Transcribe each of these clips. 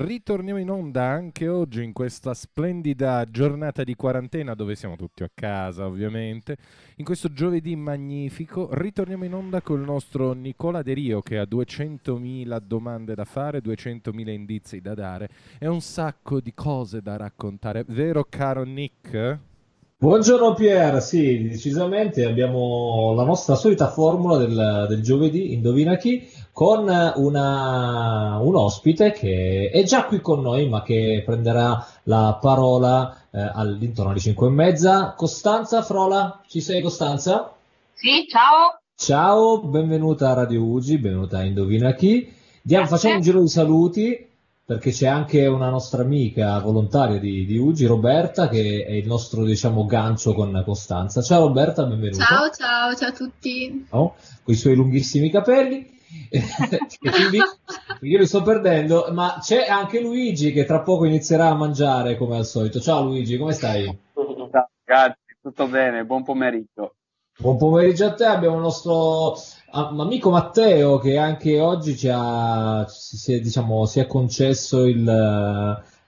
Ritorniamo in onda anche oggi in questa splendida giornata di quarantena dove siamo tutti a casa ovviamente. In questo giovedì magnifico ritorniamo in onda col nostro Nicola De Rio che ha 200.000 domande da fare, 200.000 indizi da dare e un sacco di cose da raccontare. Vero caro Nick? Buongiorno Pier, sì, decisamente abbiamo la nostra solita formula del, del giovedì, indovina chi, con una, un ospite che è già qui con noi ma che prenderà la parola eh, all'intorno alle 5 e mezza. Costanza Frola, ci sei Costanza? Sì, ciao. Ciao, benvenuta a Radio Ugi, benvenuta a Indovina chi. Diamo, facciamo un giro di saluti perché c'è anche una nostra amica volontaria di, di Ugi, Roberta, che è il nostro diciamo gancio con Costanza. Ciao Roberta, benvenuta. Ciao, ciao, ciao a tutti. Oh, con i suoi lunghissimi capelli. Quindi io li sto perdendo, ma c'è anche Luigi che tra poco inizierà a mangiare come al solito. Ciao Luigi, come stai? Ciao ragazzi, tutto bene, buon pomeriggio. Buon pomeriggio a te, abbiamo il nostro amico Matteo che anche oggi ci ha, si, è, diciamo, si è concesso il,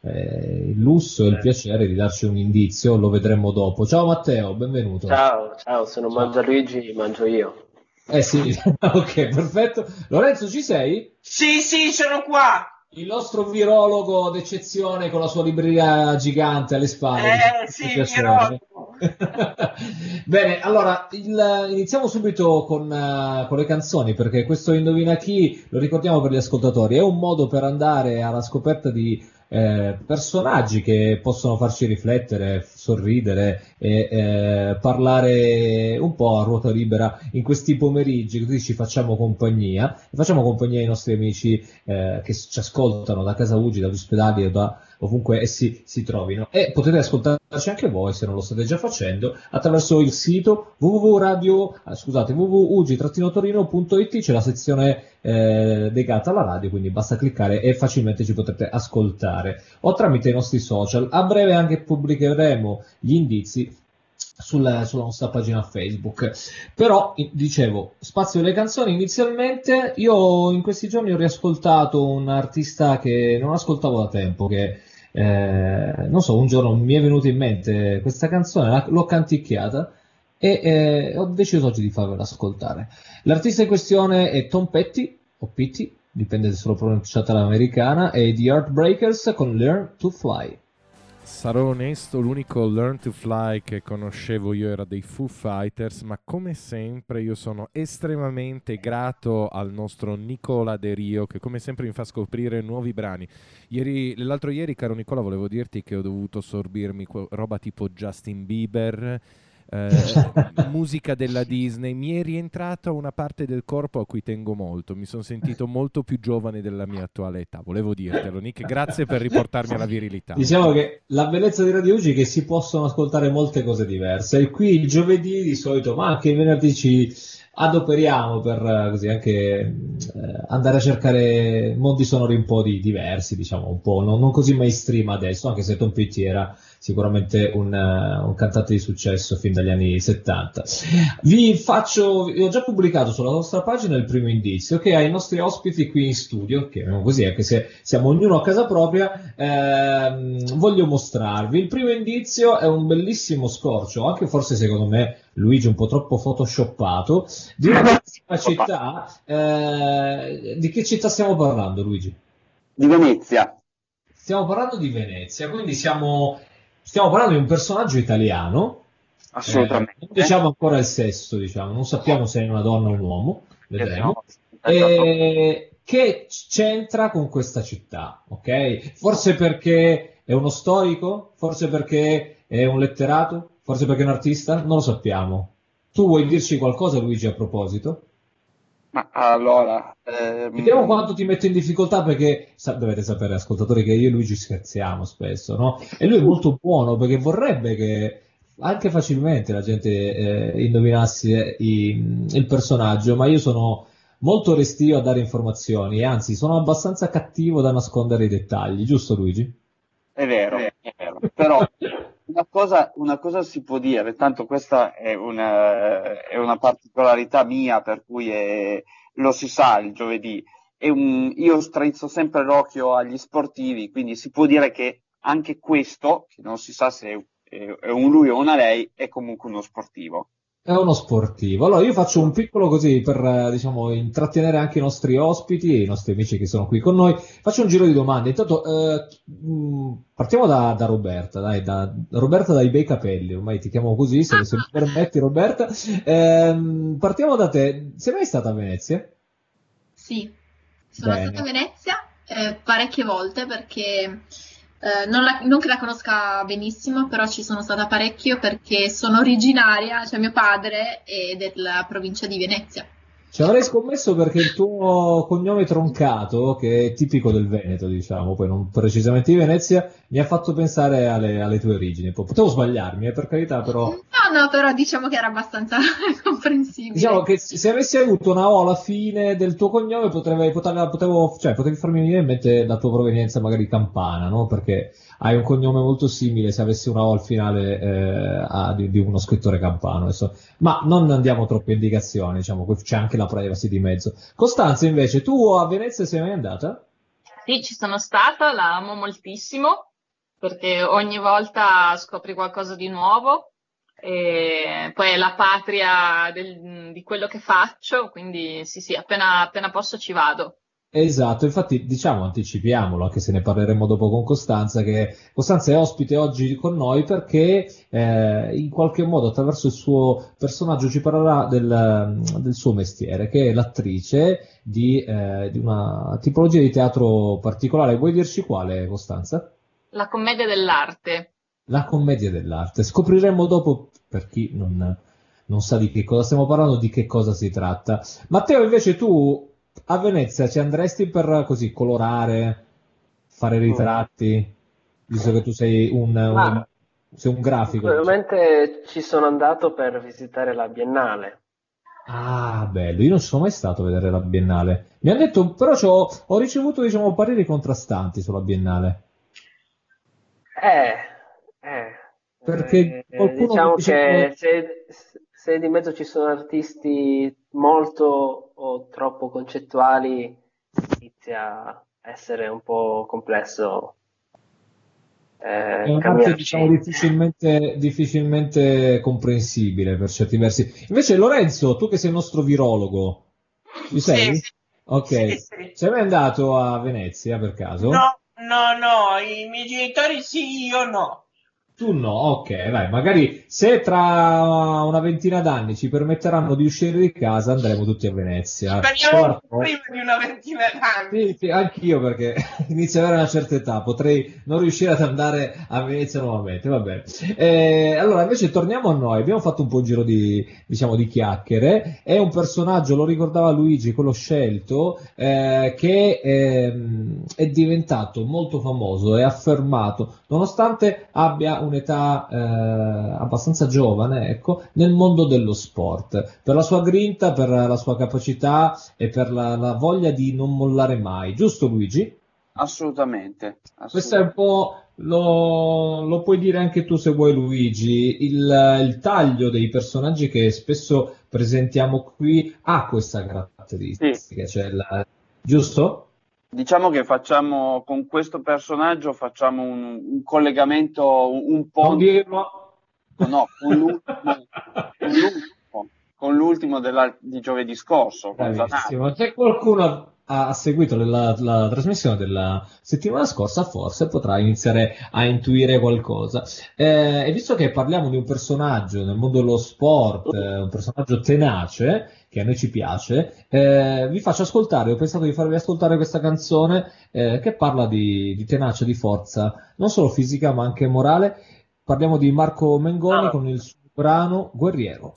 eh, il lusso e il piacere di darci un indizio, lo vedremo dopo. Ciao Matteo, benvenuto. Ciao, ciao, se non ciao. mangia Luigi mangio io. Eh sì, ok, perfetto. Lorenzo, ci sei? Sì, sì, sono qua. Il nostro virologo d'eccezione con la sua libreria gigante alle spalle. Eh sì, virologo. Bene, allora il, iniziamo subito con, uh, con, le canzoni perché questo Indovina chi, lo ricordiamo per gli ascoltatori, è un modo per andare alla scoperta di eh, personaggi che possono farci riflettere, sorridere e eh, parlare un po' a ruota libera in questi pomeriggi, così ci facciamo compagnia. E facciamo compagnia ai nostri amici eh, che ci ascoltano da casa Ugi, dagli ospedali o da ovunque essi si trovino. E potete ascoltarci anche voi, se non lo state già facendo, attraverso il sito ah, scusate, www.ugi-torino.it, c'è la sezione eh, legata alla radio, quindi basta cliccare e facilmente ci potrete ascoltare. O tramite i nostri social. A breve anche pubblicheremo gli indizi sulla, sulla, nostra pagina Facebook. Però, dicevo, spazio alle canzoni. Inizialmente, io in questi giorni ho riascoltato un artista che non ascoltavo da tempo, che eh, non so, un giorno mi è venuta in mente questa canzone, l'ho canticchiata e eh, ho deciso oggi di farvela ascoltare. L'artista in questione è Tom Petty, o Petty, dipende se lo pronunciate all'americana, e The Heartbreakers con Learn to Fly. Sarò onesto, l'unico Learn to Fly che conoscevo io era dei Foo Fighters, ma come sempre io sono estremamente grato al nostro Nicola De Rio che come sempre mi fa scoprire nuovi brani. Ieri, l'altro ieri, caro Nicola, volevo dirti che ho dovuto sorbirmi roba tipo Justin Bieber, eh, musica della Disney, mi è rientrata una parte del corpo a cui tengo molto. Mi sono sentito molto più giovane della mia attuale età. Volevo dirtelo, Nick. Grazie per riportarmi alla virilità. Diciamo che la bellezza di Radio Ugi è che si possono ascoltare molte cose diverse. E qui il giovedì di solito, ma anche il venerdì ci adoperiamo per eh, così anche eh, andare a cercare mondi sonori un po' di, diversi, diciamo, un po' non, non, così mainstream adesso, anche se Tom Petty era sicuramente un, uh, un, cantante di successo fin dagli anni 70. Vi faccio, ho già pubblicato sulla nostra pagina il primo indizio che ai nostri ospiti qui in studio, che così, anche se siamo ognuno a casa propria, ehm, voglio mostrarvi. Il primo indizio è un bellissimo scorcio, anche forse secondo me Luigi un po' troppo photoshoppato, di una bellissima città. Eh, di che città stiamo parlando, Luigi? Di Venezia. Stiamo parlando di Venezia, quindi siamo stiamo parlando di un personaggio italiano. Assolutamente. Eh, non diciamo ancora il sesso, diciamo, non sappiamo se è una donna o un uomo, vedremo. E, che c'entra con questa città, ok? Forse perché è uno storico, forse perché è un letterato, forse perché è un artista, non lo sappiamo. Tu vuoi dirci qualcosa, Luigi, a proposito? Ma allora, ehm, Vediamo quanto ti metto in difficoltà perché sa- dovete sapere, ascoltatori, che io e lui ci scherziamo spesso, no? E lui è molto buono perché vorrebbe che anche facilmente la gente eh, indovinasse i- il personaggio, ma io sono molto restio a dare informazioni anzi sono abbastanza cattivo da nascondere i dettagli, giusto Luigi? è vero, è vero. Però una cosa, una cosa si può dire, tanto questa è una, è una particolarità mia, per cui è- lo si sa il giovedì. Un- io strizzo sempre l'occhio agli sportivi, quindi si può dire che anche questo, che non si sa se è, è un lui o una lei, è comunque uno sportivo. È uno sportivo. Allora io faccio un piccolo così per, eh, diciamo, intrattenere anche i nostri ospiti e i nostri amici che sono qui con noi. Faccio un giro di domande. Intanto eh, mh, partiamo da, da Roberta, dai, da, Roberta dai bei capelli, ormai ti chiamo così, se, se mi permetti Roberta. Ehm, partiamo da te. Sei mai stata a Venezia? Sì, sono Bene. stata a Venezia eh, parecchie volte perché eh, non, la- non che la conosca benissimo, però ci sono stata parecchio perché sono originaria, cioè mio padre è della provincia di Venezia. Ci avrei scommesso perché il tuo cognome troncato, che è tipico del Veneto, diciamo, poi non precisamente di Venezia, mi ha fatto pensare alle, alle tue origini. Po- Potevo sbagliarmi, eh, per carità, però... No, no, però diciamo che era abbastanza comprensibile. Diciamo che se avessi avuto una O alla fine del tuo cognome potrei, poteva- potevo, cioè, potevi farmi venire in mente la tua provenienza magari campana, no? Perché hai un cognome molto simile se avessi una O al finale eh, a- di, di uno scrittore campano. adesso. Ma non andiamo troppo in indicazioni, diciamo, c'è anche la privacy di mezzo. Costanza, invece, tu a Venezia sei mai andata? Sì, ci sono stata, la amo moltissimo perché ogni volta scopri qualcosa di nuovo e poi è la patria del- di quello che faccio, quindi sì, sì, appena, appena posso ci vado. Esatto, infatti diciamo, anticipiamolo, anche se ne parleremo dopo con Costanza, che Costanza è ospite oggi con noi perché eh, in qualche modo attraverso il suo personaggio ci parlerà del, del suo mestiere, che è l'attrice di, eh, di una tipologia di teatro particolare. Vuoi dirci quale, Costanza? La commedia dell'arte. La commedia dell'arte. Scopriremo dopo, per chi non, non sa di che cosa stiamo parlando, di che cosa si tratta. Matteo, invece tu a Venezia ci andresti per così colorare, fare ritratti, visto che tu sei un, un- sei un grafico. Probabilmente ci sono andato per visitare la Biennale. Ah, bello, io non sono mai stato a vedere la Biennale. Mi hanno detto, però c'ho- ho ricevuto, diciamo, pareri contrastanti sulla Biennale. Eh, eh. Perché Eh, qualcuno diciamo dice che se, se di mezzo ci sono artisti molto o troppo concettuali, inizia a essere un po' complesso eh, È un'arte, cambiarci. diciamo, difficilmente, difficilmente comprensibile per certi versi. Invece, Lorenzo, tu che sei il nostro virologo, ci sei? Sì, Ok. sì, sì. Sei mai andato a Venezia per caso? No, no, no, i miei genitori sì, io no. Tu no, ok, vai, magari se tra una ventina d'anni ci permetteranno di uscire di casa andremo tutti a Venezia. Speriamo prima di una ventina d'anni. Sì, sì, anch'io perché inizio ad avere una certa età, potrei non riuscire ad andare a Venezia nuovamente, va bene. Eh, allora, invece torniamo a noi, abbiamo fatto un po' un giro di, diciamo, di chiacchiere, è un personaggio, lo ricordava Luigi, quello scelto, eh, che ehm, è diventato molto famoso e affermato, nonostante abbia un'età eh, abbastanza giovane, ecco, nel mondo dello sport, per la sua grinta, per la sua capacità e per la, la voglia di non mollare mai, giusto Luigi? Assolutamente. Questo è un po', lo, lo puoi dire anche tu se vuoi Luigi, il, il taglio dei personaggi che spesso presentiamo qui ha questa caratteristica, cioè la- giusto? Diciamo che facciamo con questo personaggio facciamo un, un collegamento un, un po' Non dirlo. no, l'ultimo, con l'ultimo, con l'ultimo della- di giovedì scorso. Se qualcuno ha, seguito la, la trasmissione della settimana scorsa, forse potrà iniziare a intuire qualcosa. Eh, e visto che parliamo di un personaggio nel mondo dello sport, eh, un personaggio tenace, che a noi ci piace, eh, vi faccio ascoltare, ho pensato di farvi ascoltare questa canzone eh, che parla di, di tenacia, di forza, non solo fisica ma anche morale. Parliamo di Marco Mengoni con il suo brano Guerriero.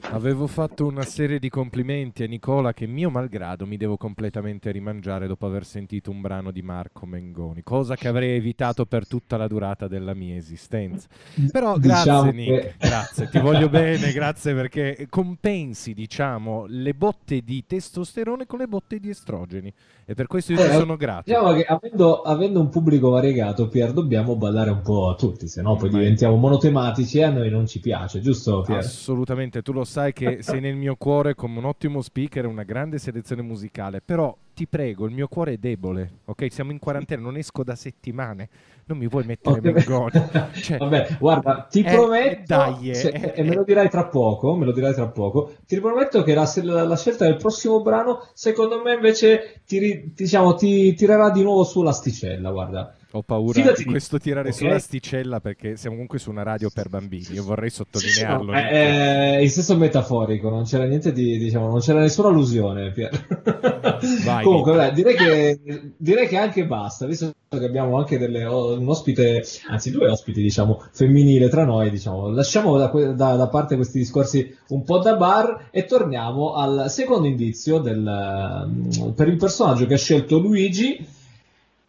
Avevo fatto una serie di complimenti a Nicola che mio malgrado mi devo completamente rimangiare dopo aver sentito un brano di Marco Mengoni, cosa che avrei evitato per tutta la durata della mia esistenza. Però grazie Diciamo Nick, che- grazie, ti voglio bene, grazie perché compensi, diciamo, le botte di testosterone con le botte di estrogeni e per questo io ti Eh, sono grato. Diciamo che avendo, avendo un pubblico variegato, Pier, dobbiamo ballare un po' a tutti, se no poi diventiamo monotematici e a noi non ci piace, giusto Pier? Assolutamente, tu lo sai che sei nel mio cuore come un ottimo speaker, una grande selezione musicale, però ti prego, il mio cuore è debole, ok? Siamo in quarantena, non esco da settimane, non mi vuoi mettere Ok, Mengoni. Cioè, Vabbè, guarda, ti eh, prometto, dai, eh, se- eh, e me lo dirai tra poco, me lo dirai tra poco, ti prometto che la, la- la scelta del prossimo brano, secondo me invece ti, diciamo, ti tirerà di nuovo sull'asticella, guarda. Ho paura di questo tirare ok? sull'asticella perché siamo comunque su una radio per bambini, io vorrei sottolinearlo. No, Nick. eh, eh, in senso metaforico, non c'era niente di, diciamo, non c'era nessuna allusione. Vai, Comunque, vabbè, direi che, direi che anche basta, visto che abbiamo anche delle, un ospite, anzi due ospiti, diciamo, femminile tra noi, diciamo, lasciamo da, da- da parte questi discorsi un po' da bar e torniamo al secondo indizio del, mm, per il personaggio che ha scelto Luigi.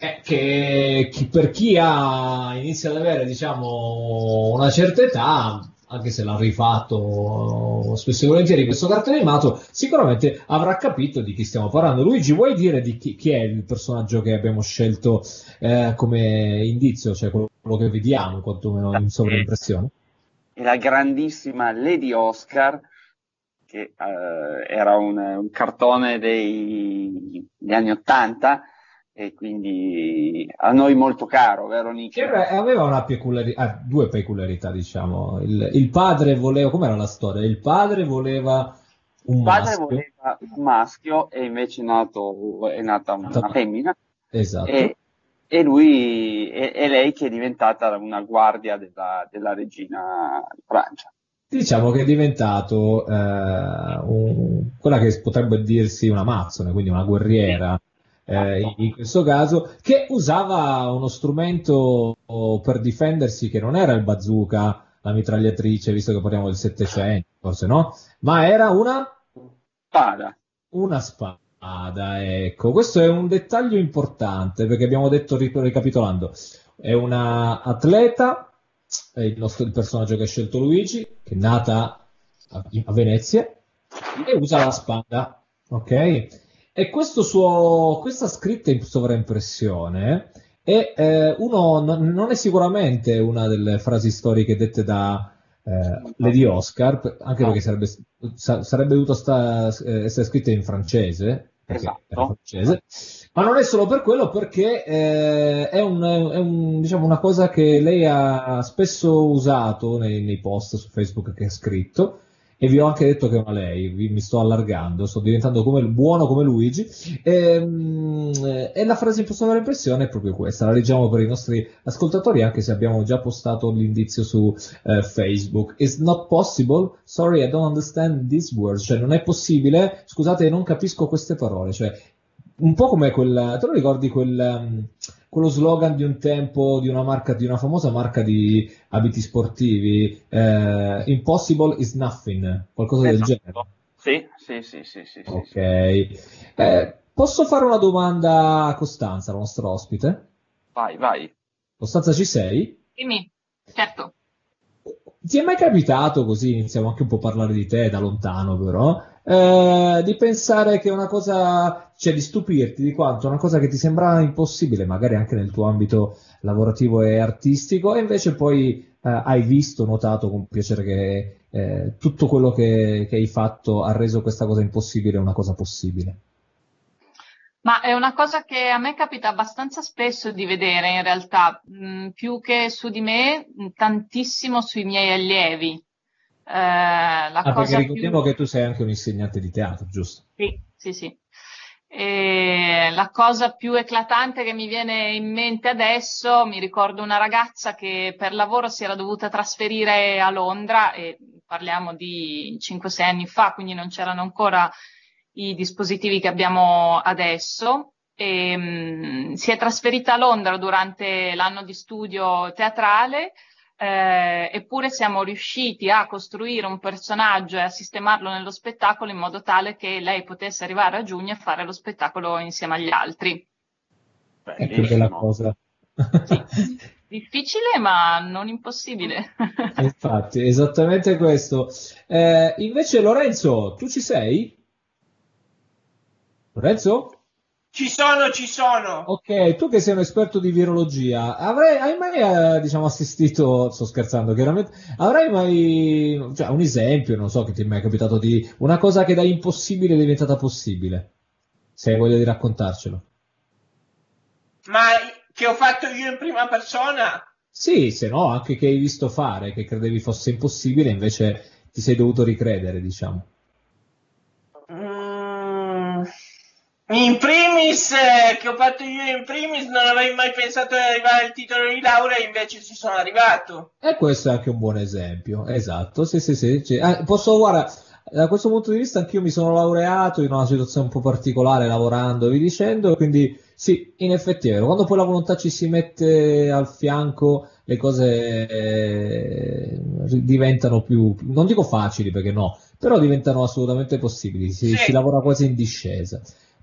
Eh, che chi- per chi ha, inizia ad avere diciamo una certa età anche se l'ha rifatto spesso e volentieri questo cartone animato, sicuramente avrà capito di chi stiamo parlando. Luigi, vuoi dire di chi, chi è il personaggio che abbiamo scelto eh, come indizio, cioè quello che vediamo, quantomeno in sovraimpressione? E la grandissima Lady Oscar, che eh, era un, un cartone degli anni Ottanta e quindi a noi molto caro, vero Nick? Che era- aveva una peculiarità, ah, due peculiarità, diciamo. Il, il padre voleva, com'era la storia? Il padre voleva un Il padre maschio. voleva un maschio e invece è, nato, è nata una, una femmina Esatto. e, e lui e, e lei che è diventata una guardia della, della regina di Francia. Diciamo che è diventato eh, un- quella che potrebbe dirsi una mazzone, quindi una guerriera eh, in- questo caso, che usava uno strumento per difendersi che non era il bazooka, la mitragliatrice, visto che parliamo del Settecento, forse no, ma era una, Spada. una spada. Ecco, questo è un dettaglio importante perché abbiamo detto, ri- ricapitolando, è una atleta, è il, nostro, il personaggio che ha scelto Luigi, che è nata a, a Venezia e usa la spada, ok? E questo suo, questa scritta in sovraimpressione è, eh, uno, non non è sicuramente una delle frasi storiche dette da eh, Lady Oscar, anche perché sarebbe, sa- sarebbe dovuto sta- eh, essere scritta in francese, Esatto. ma non è solo per quello, perché eh, è, un- è un- diciamo, una cosa che lei ha spesso usato nei, nei post su Facebook che ha scritto. E vi ho anche detto che una lei, mi sto allargando, sto diventando come, buono come Luigi. Ehm, E, la frase in sovraimpressione è proprio questa, la leggiamo per i nostri ascoltatori, anche se abbiamo già postato l'indizio su eh, Facebook. It's not possible, sorry, I don't understand these words, cioè non è possibile, scusate, non capisco queste parole, cioè un po' come quel, te lo ricordi quel, um, quello slogan di un tempo di una marca, di una famosa marca di abiti sportivi, eh, impossible is nothing, qualcosa del Esatto. genere. Sì, sì, sì, sì, sì, sì, Ok. sì. Eh, posso fare una domanda a Costanza, la nostra ospite? Vai, vai. Costanza, ci sei? Dimmi, certo. Ti è mai capitato, così iniziamo anche un po' a parlare di te da lontano però, eh, di pensare che una cosa, cioè di stupirti di quanto una cosa che ti sembrava impossibile, magari anche nel tuo ambito lavorativo e artistico, e invece poi eh, hai visto, notato con piacere che eh, tutto quello che, che hai fatto ha reso questa cosa impossibile una cosa possibile? Ma è una cosa che a me capita abbastanza spesso di vedere in realtà, mh, più che su di me, mh, tantissimo sui miei allievi. Eh, la Ah, perché cosa ricordiamo più... che tu sei anche un insegnante di teatro, giusto? Sì, sì, sì. E la cosa più eclatante che mi viene in mente adesso, mi ricordo una ragazza che per lavoro si era dovuta trasferire a Londra e parliamo di 5-6 anni fa, quindi non c'erano ancora i dispositivi che abbiamo adesso. E, mh, si è trasferita a Londra durante l'anno di studio teatrale eh, eppure siamo riusciti a costruire un personaggio e a sistemarlo nello spettacolo in modo tale che lei potesse arrivare a giugno e fare lo spettacolo insieme agli altri. È che bella cosa. Sì. Difficile ma non impossibile. Infatti, esattamente questo. Eh, invece Lorenzo, tu ci sei? Lorenzo? Ci sono, ci sono. Ok, tu che sei un esperto di virologia, avrei, hai mai eh, diciamo, assistito, sto scherzando chiaramente, avrai mai cioè, un esempio, non so che ti è mai capitato di una cosa che da impossibile è diventata possibile? Se hai voglia di raccontarcelo. Ma che ho fatto io in prima persona? Sì, se no, anche che hai visto fare, che credevi fosse impossibile, invece ti sei dovuto ricredere, diciamo. In primis, eh, che ho fatto io in primis, non avrei mai pensato di arrivare al titolo di laurea, invece ci sono arrivato. E questo è anche un buon esempio, esatto, sì, sì, sì. Ah, posso, guarda, da questo punto di vista anch'io mi sono laureato in una situazione un po' particolare, lavorando vi dicendo, quindi sì, in effetti è vero, quando poi la volontà ci si mette al fianco, le cose eh, diventano più, non dico facili perché no, però diventano assolutamente possibili, si, Sì. si lavora quasi in discesa.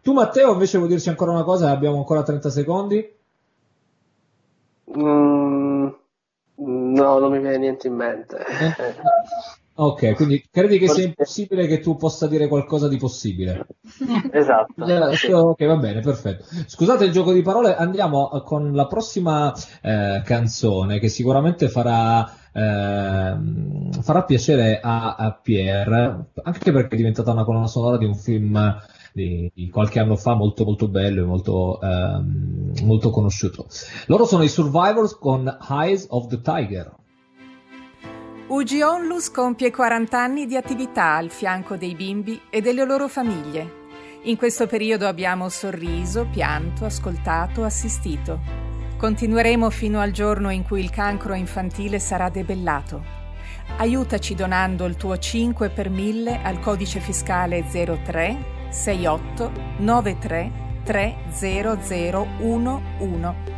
Tu Matteo invece vuoi dirci ancora una cosa? Abbiamo ancora 30 secondi? Mm, no, non mi viene niente in mente. Eh, Ok, quindi credi che sia impossibile che tu possa dire qualcosa di possibile? Esatto. Eh. Ok, va bene, perfetto. Scusate il gioco di parole, andiamo eh, con la prossima eh, canzone che sicuramente farà, ehm, farà piacere a, a Pierre, anche perché è diventata una colonna sonora di un film di, di qualche anno fa molto molto bello e molto, ehm, molto conosciuto. Loro sono i Survivors con Eyes of the Tiger. UG Onlus compie 40 anni di attività al fianco dei bimbi e delle loro famiglie. In questo periodo abbiamo sorriso, pianto, ascoltato, assistito. Continueremo fino al giorno in cui il cancro infantile sarà debellato. Aiutaci donando il tuo 5 per 1000 al codice fiscale 03 68 93 30011.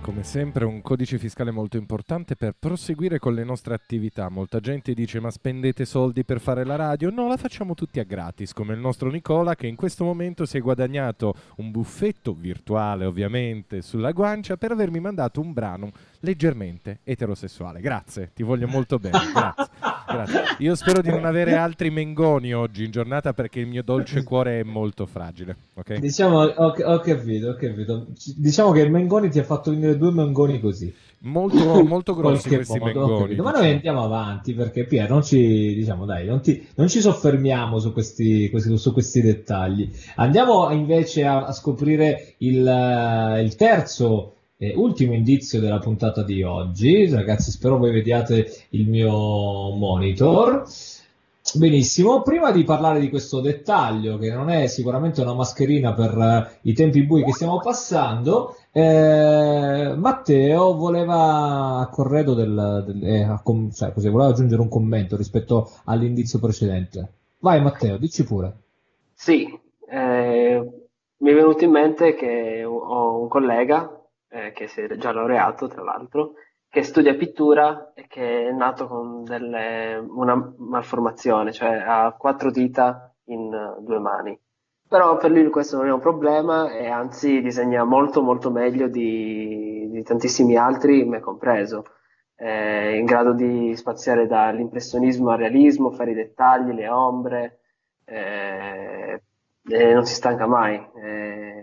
Come sempre un codice fiscale molto importante per proseguire con le nostre attività. Molta gente dice ma spendete soldi per fare la radio? No, la facciamo tutti a gratis, come il nostro Nicola che in questo momento si è guadagnato un buffetto virtuale ovviamente sulla guancia per avermi mandato un brano leggermente eterosessuale. Grazie, ti voglio molto bene, grazie. grazie. Io spero di non avere altri mengoni oggi in giornata perché il mio dolce cuore è molto fragile, ok? Diciamo, ho, ho capito, ho capito. Diciamo che il Mengoni ti ha fatto venire due Mengoni così. Molto, molto grossi questi modo, mengoni. Ma noi andiamo avanti perché Pier, non ci, diciamo, dai, non, ti- non ci soffermiamo su questi, questi- su questi dettagli. Andiamo invece a, a scoprire il, eh, il terzo e ultimo indizio della puntata di oggi. Ragazzi, spero voi vediate il mio monitor. Benissimo, prima di parlare di questo dettaglio, che non è sicuramente una mascherina per eh, i tempi bui che stiamo passando, eh, Matteo voleva del, del- eh, com- cioè, così, voleva aggiungere un commento rispetto all'indizio precedente. Vai Matteo, dici pure. Sì, eh, mi è venuto in mente che ho un collega eh, che si è già laureato, tra l'altro, che studia pittura e che è nato con delle- una malformazione, cioè ha quattro dita in eh, due mani. Però per lui questo non è un problema e anzi disegna molto molto meglio di, di tantissimi altri, me compreso. È in grado di spaziare dall'impressionismo al realismo, fare i dettagli, le ombre, eh, e non si stanca mai. eh.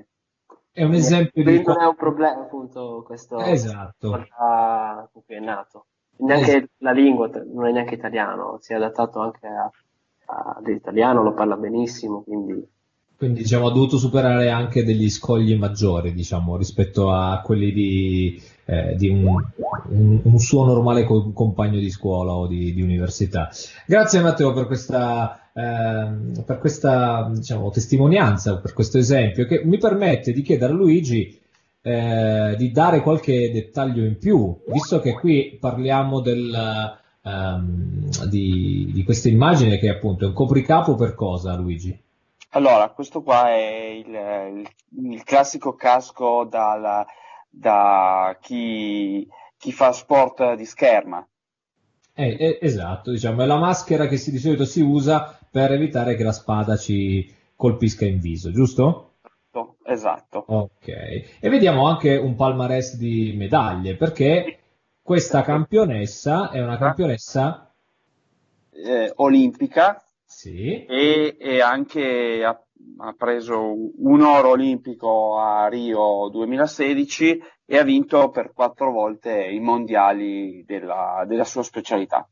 È un esempio di... Quindi non è un problema appunto questo Esatto. con cui è nato. Neanche la lingua non è neanche italiano, si è adattato anche all'italiano, lo parla benissimo, quindi Quindi diciamo ha dovuto superare anche degli scogli maggiori, diciamo, rispetto a quelli di, eh, di un, un- un suo normale co- compagno di scuola o di, di università. Grazie Matteo per questa, ehm, per questa diciamo, testimonianza, per questo esempio, che mi permette di chiedere a Luigi eh, di dare qualche dettaglio in più, visto che qui parliamo del, ehm, di, di questa immagine che appunto è un copricapo per cosa, Luigi? Allora, questo qua è il, il- il classico casco dal- da chi, chi chi fa sport di scherma. Eh, eh, esatto, diciamo, è la maschera che si, di solito si usa per evitare che la spada ci colpisca in viso, giusto? Esatto. Ok, e vediamo anche un palmarès di medaglie, perché questa campionessa è una campionessa eh, olimpica sì. e, e anche ha, ha, preso un oro olimpico a Rio 2016 e ha vinto per quattro volte i mondiali della, della sua specialità.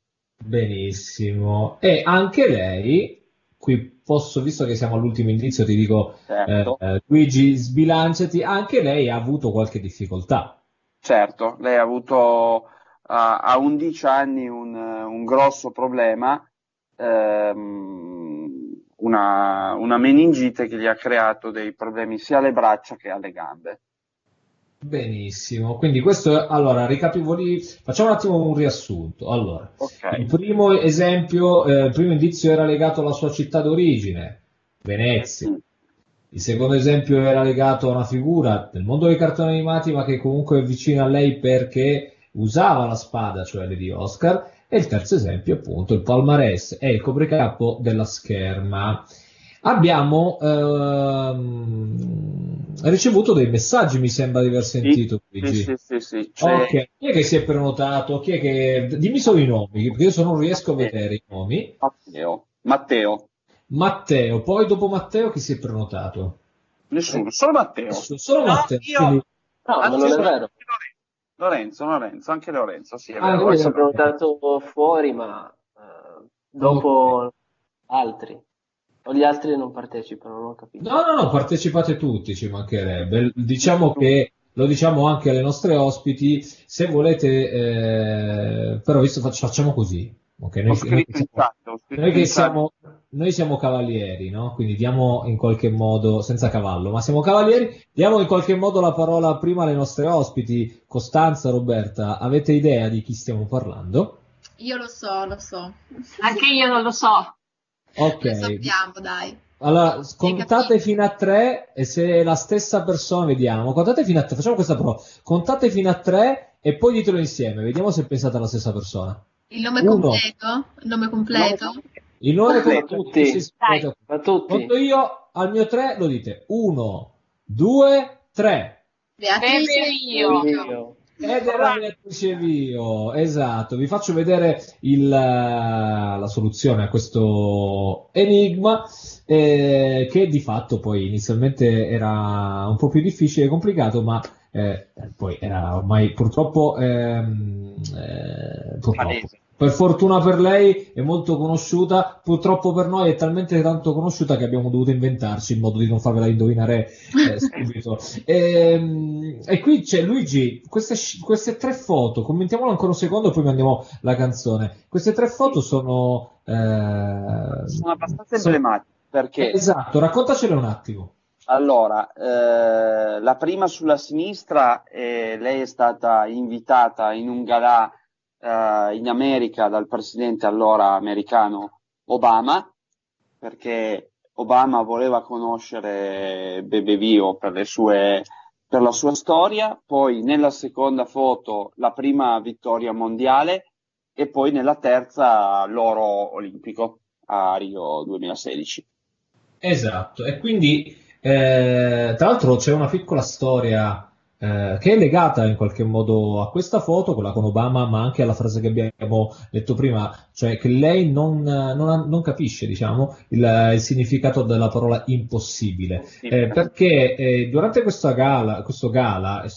Benissimo. E anche lei, qui posso, visto che siamo all'ultimo indizio, ti dico, Certo. eh, eh, Luigi, sbilanciati, anche lei ha avuto qualche difficoltà. Certo, lei ha avuto a, a 11 anni un, un grosso problema, ehm, una, una meningite che gli ha creato dei problemi sia alle braccia che alle gambe. Benissimo, quindi questo allora, ricapitoli, facciamo un attimo un riassunto. Allora, Ok, il primo esempio, eh, il primo indizio era legato alla sua città d'origine, Venezia. Il secondo esempio era legato a una figura del mondo dei cartoni animati, ma che comunque è vicina a lei perché usava la spada, cioè Lady Oscar. E il terzo esempio, appunto, il palmarès è il copricapo della scherma. Abbiamo ehm, ricevuto dei messaggi, mi sembra di aver sentito, sì, Luigi. sì, sì, sì. C'è- Ok, chi è che si è prenotato? Chi è che... Dimmi solo i nomi, perché io non riesco a vedere i nomi. Matteo. Matteo, Matteo, poi dopo Matteo chi si è prenotato? nessuno, solo Matteo. Solo solo No, Matteo. io- quindi- No, ma Anzi, non è vero. Lorenzo, Lorenzo, anche Lorenzo, sì, è Ah, vero. Ok. prenotato fuori, ma eh, dopo altri. O gli altri non partecipano, non ho capito. No, no, no, partecipate tutti, ci mancherebbe. Diciamo che lo diciamo anche alle nostre ospiti, se volete, eh, però visto fac- facciamo così. ok? Ho Noi, noi che siamo, noi che siamo- noi siamo cavalieri, no? Quindi diamo in qualche modo, senza cavallo, ma siamo cavalieri, diamo in qualche modo la parola prima alle nostre ospiti. Costanza, Roberta, avete idea di chi stiamo parlando? Io lo so, lo so. Anche io non lo so. Ok. Lo sappiamo, dai. Allora, contate fino a tre e se è la stessa persona, vediamo. Contate fino a tre, facciamo questa prova. Contate fino a tre e poi ditelo insieme, vediamo se pensate alla stessa persona. Il nome Uno. completo? Il nome completo? Il nome Completo. sì, Dai. sì. Ma tutti. Conto io al mio tre, lo dite. Uno, due, tre. Beatrice Io. Io. Ed era Vio, esatto. Vi faccio vedere il, eh, la soluzione a questo enigma, eh, che di fatto poi inizialmente era un po' più difficile e complicato, ma eh, poi era ormai purtroppo, ehm, eh, purtroppo. Per fortuna per lei è molto conosciuta, purtroppo per noi è talmente tanto conosciuta che abbiamo dovuto inventarci il modo di non farvela indovinare eh, subito. Ehm, E, qui c'è Luigi, queste, queste tre foto, commentiamolo ancora un secondo e poi mandiamo la canzone. Queste tre foto sono... eh, Sono abbastanza sono- emblematiche perché Esatto, raccontacele un attimo. Allora, eh, la prima sulla sinistra, eh, lei è stata invitata in un galà eh, in America dal presidente allora americano Obama, perché Obama voleva conoscere Bebe Vio per sue, per la sua storia, poi nella seconda foto la prima vittoria mondiale e poi nella terza l'oro olimpico a Rio 2016. Esatto, e quindi eh, tra l'altro c'è una piccola storia eh, che è legata in qualche modo a questa foto, quella con Obama, ma anche alla frase che abbiamo detto prima, cioè che lei non, non non capisce, diciamo, il, il significato della parola impossibile. Eh, perché eh, durante questa gala, questo gala, eh,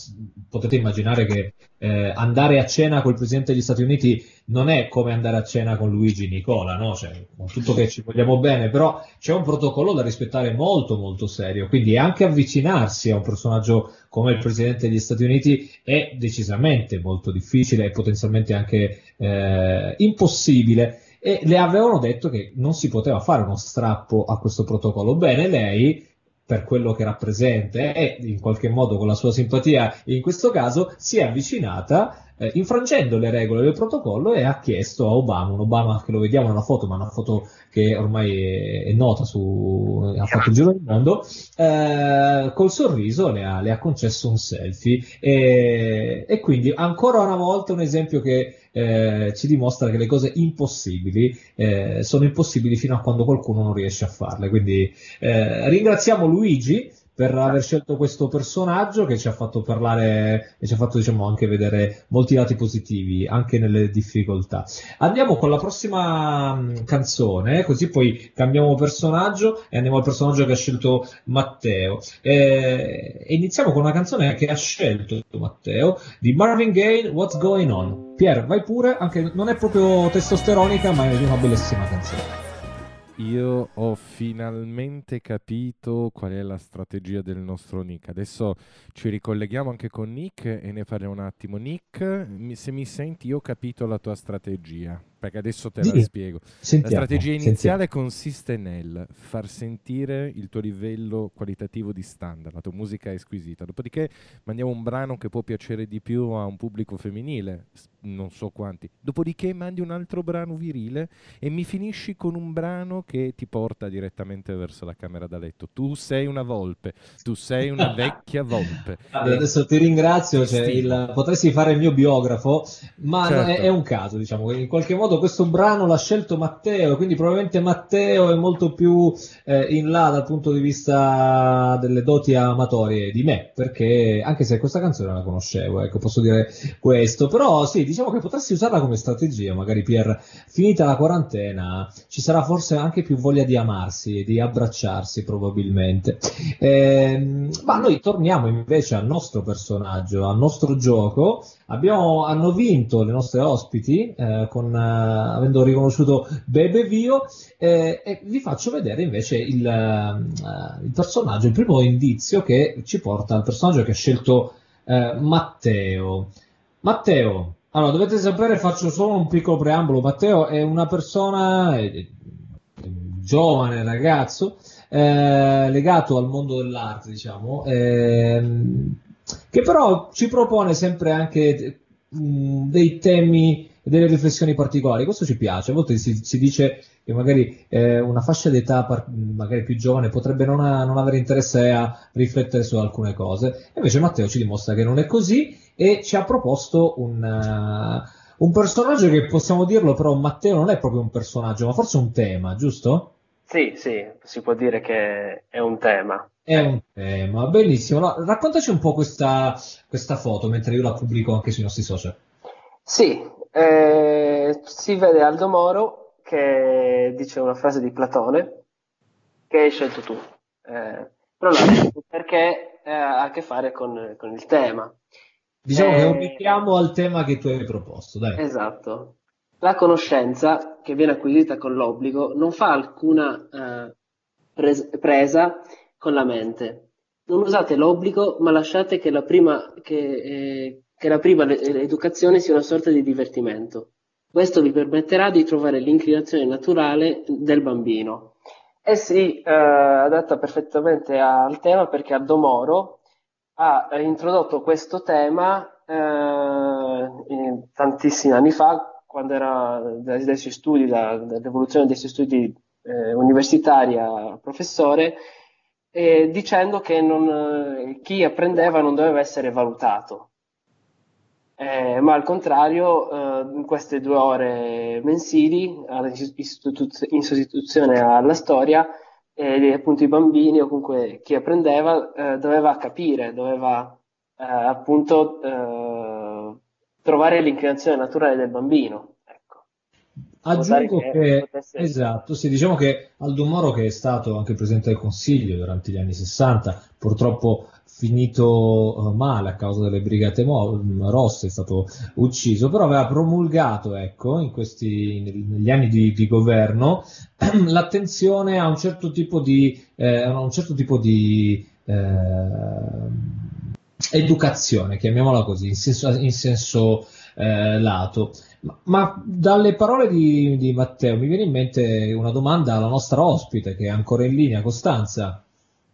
potete immaginare che eh, andare a cena col presidente degli Stati Uniti non è come andare a cena con Luigi Nicola, no? Cioè, con tutto che ci vogliamo bene, però c'è un protocollo da rispettare molto molto serio, quindi anche avvicinarsi a un personaggio come il presidente degli Stati Uniti è decisamente molto difficile e potenzialmente anche eh, impossibile. E le avevano detto che non si poteva fare uno strappo a questo protocollo. Bene, lei per quello che rappresenta e in qualche modo con la sua simpatia in questo caso si è avvicinata eh, infrangendo le regole del protocollo e ha chiesto a Obama, un Obama che lo vediamo nella foto, ma una foto che ormai è, è nota, su, ha fatto il giro del mondo, eh, col sorriso le ha, le ha, concesso un selfie e, e, quindi ancora una volta un esempio che eh, ci dimostra che le cose impossibili eh, sono impossibili fino a quando qualcuno non riesce a farle. Quindi eh, ringraziamo Luigi per aver scelto questo personaggio che ci ha fatto parlare e ci ha fatto diciamo anche vedere molti lati positivi anche nelle difficoltà. Andiamo con la prossima mm, canzone, così poi cambiamo personaggio e andiamo al personaggio che ha scelto Matteo. E, e iniziamo con una canzone che ha scelto Matteo di Marvin Gaye, What's Going On. Pier, vai pure, anche non è proprio testosteronica, ma è una bellissima canzone. Io ho finalmente capito qual è la strategia del nostro Nick. Adesso ci ricolleghiamo anche con Nick e ne parliamo un attimo. Nick, se mi senti, io ho capito la tua strategia perché adesso te la spiego. Sentiamo, la strategia iniziale sentiamo. consiste nel far sentire il tuo livello qualitativo di standard, la tua musica è squisita, dopodiché mandiamo un brano che può piacere di più a un pubblico femminile, non so quanti, dopodiché mandi un altro brano virile e mi finisci con un brano che ti porta direttamente verso la camera da letto. Tu sei una volpe, tu sei una vecchia volpe. Allora, adesso ti ringrazio, cioè il, potresti fare il mio biografo, ma certo. è, è un caso, diciamo, in qualche modo modo questo brano l'ha scelto Matteo, quindi probabilmente Matteo è molto più eh, in là dal punto di vista delle doti amatorie di me, perché anche se questa canzone la conoscevo, ecco, posso dire questo, però sì, diciamo che potresti usarla come strategia, magari per finita la quarantena ci sarà forse anche più voglia di amarsi e di abbracciarsi probabilmente. Eh, ma noi torniamo invece al nostro personaggio, al nostro gioco, Abbiamo, hanno vinto le nostre ospiti eh, con, uh, avendo riconosciuto Bebe Vio eh, e vi faccio vedere invece il, uh, il, personaggio, il primo indizio che ci porta al personaggio che ha scelto uh, Matteo. Matteo, allora dovete sapere, faccio solo un piccolo preambolo, Matteo è una persona un giovane ragazzo eh, legato al mondo dell'arte, diciamo, ehm, che però ci propone sempre anche mh, mm, dei temi e delle riflessioni particolari. Questo ci piace. A volte si, si dice che magari eh, una fascia d'età par- magari più giovane potrebbe non, a, non, avere interesse a riflettere su alcune cose. Invece Matteo ci dimostra che non è così e ci ha proposto un, uh, un personaggio che possiamo dirlo, però Matteo non è proprio un personaggio, ma forse un tema, giusto? Sì, sì, si può dire che è un tema. È un tema, bellissimo. No, raccontaci un po' questa, questa, foto mentre io la pubblico anche sui nostri social. Sì, eh, si vede Aldo Moro che dice una frase di Platone che hai scelto tu. Eh, però l'ha detto perché eh, ha a che fare con, con il tema. Diciamo che è un richiamo al tema che tu hai proposto, dai. Esatto. La conoscenza che viene acquisita con l'obbligo non fa alcuna eh, pres- presa con la mente. Non usate l'obbligo, ma lasciate che la prima, che, eh, che la prima educazione sia una sorta di divertimento. Questo vi permetterà di trovare l'inclinazione naturale del bambino. Eh si eh, adatta perfettamente al tema perché Aldo Moro ha introdotto questo tema eh, tantissimi anni fa, quando era dai, dai suoi studi, da, dall'evoluzione dei suoi studi eh, universitari a professore, eh, dicendo che non, eh, chi apprendeva non doveva essere valutato. Eh, ma al contrario, eh, in queste due ore mensili, in sostituzione alla storia, eh, appunto i bambini o comunque chi apprendeva eh, doveva capire, doveva eh, appunto trovare l'inclinazione naturale del bambino. Aggiungo che, esatto, sì, diciamo che Aldo Moro, che è stato anche presidente del Consiglio durante gli anni 60, purtroppo finito uh, male a causa delle brigate mo- rosse, è stato ucciso, però aveva promulgato, ecco, in questi, negli anni di, di governo, l'attenzione a un certo tipo di, eh, a un certo tipo di eh, educazione, chiamiamola così, in senso, in senso eh, lato. Ma, ma, dalle parole di, di, Matteo mi viene in mente una domanda alla nostra ospite che è ancora in linea, Costanza.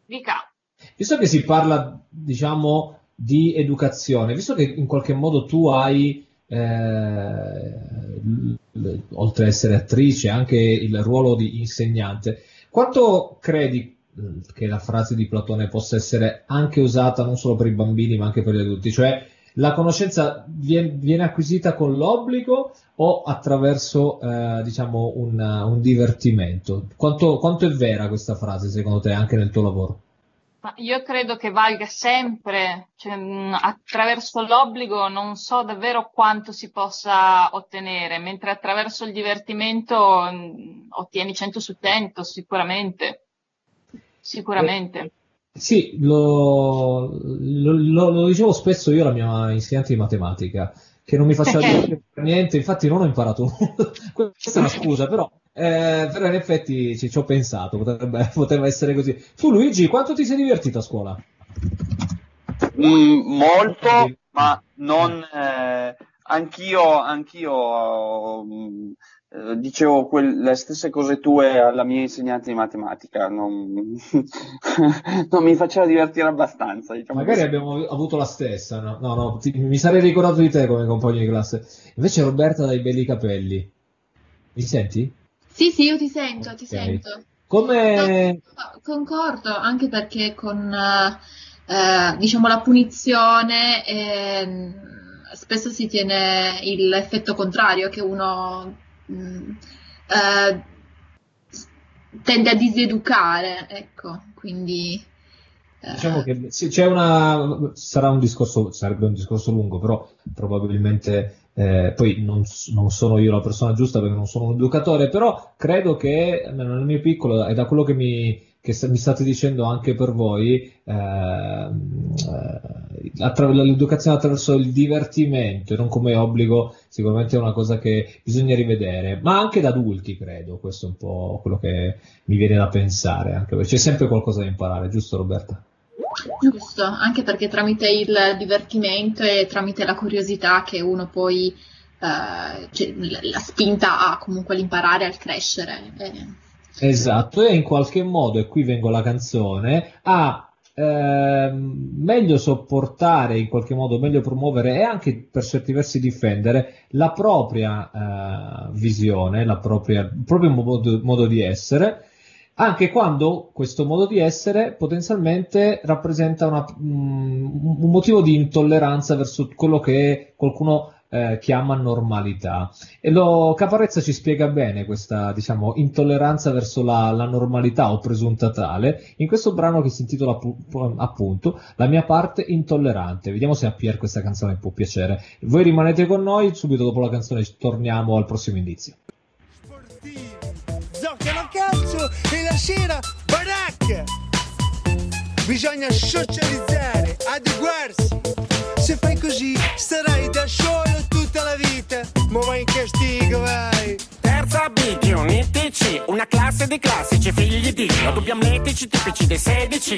Dica. Visto che si parla, diciamo, di educazione, visto che in qualche modo tu hai eh, oltre ad essere attrice, anche il ruolo di insegnante. Quanto credi che la frase di Platone possa essere anche usata non solo per i bambini ma anche per gli adulti? Cioè la conoscenza viene, acquisita con l'obbligo o attraverso eh, diciamo un, un divertimento? Quanto, quanto, è vera questa frase secondo te anche nel tuo lavoro? Io credo che valga sempre, cioè, attraverso l'obbligo non so davvero quanto si possa ottenere, mentre attraverso il divertimento ottieni 100 su 100 sicuramente. Sicuramente. Eh, sì, lo, lo, lo, lo, dicevo spesso io alla mia insegnante di matematica, che non mi faceva dire niente, infatti non ho imparato nulla, questa è una scusa, però eh, però in effetti ci, ci ho pensato, potrebbe, poteva essere così. Tu Luigi, quanto ti sei divertito a scuola? Mm, molto, ma non... Eh, anch'io, anch'io mm, eh, dicevo quel, le stesse cose tue alla mia insegnante di matematica, non, non mi faceva divertire abbastanza. Diciamo Magari così. abbiamo avuto la stessa, no, no, no ti, mi sarei ricordato di te come compagno di classe. Invece Roberta ha dei belli capelli. Mi senti? Sì, sì, io ti sento, okay. ti sento. Come... No, concordo, anche perché con eh, diciamo la punizione eh, spesso si tiene l'effetto contrario, che uno eh, tende a diseducare, ecco, quindi... Eh. Diciamo che c'è una, sarà un discorso, sarebbe un discorso lungo, però probabilmente eh, poi non, non, sono io la persona giusta perché non sono un educatore, però credo che nel mio piccolo e da quello che mi, che mi state dicendo anche per voi, eh, eh, attra- l'educazione attraverso il divertimento non come obbligo, sicuramente è una cosa che bisogna rivedere, ma anche da adulti credo, questo è un po' quello che mi viene da pensare, anche perché c'è sempre qualcosa da imparare, giusto Roberta? Giusto, anche perché tramite il divertimento e tramite la curiosità che uno poi eh, la spinta a comunque l'imparare, al crescere. Eh. Esatto, e in qualche modo, e qui vengo alla canzone, a eh, meglio sopportare, in qualche modo meglio promuovere e anche per certi versi difendere la propria eh, visione, la propria, il proprio modo, modo di essere anche quando questo modo di essere potenzialmente rappresenta una, um, un motivo di intolleranza verso quello che qualcuno eh, chiama normalità. E lo Caparezza ci spiega bene questa, diciamo, intolleranza verso la, la, normalità o presunta tale in questo brano che si intitola appunto La mia parte intollerante. Vediamo se a Pier questa canzone può piacere. Voi rimanete con noi, subito dopo la canzone torniamo al prossimo indizio a calcio e la sera baracca. Bisogna socializzare, adeguarsi. Se fai così starai da solo tutta vai in castigo, vai. Terza B di un ITC, una classe di classici figli di dubbi amletici tipici dei 16.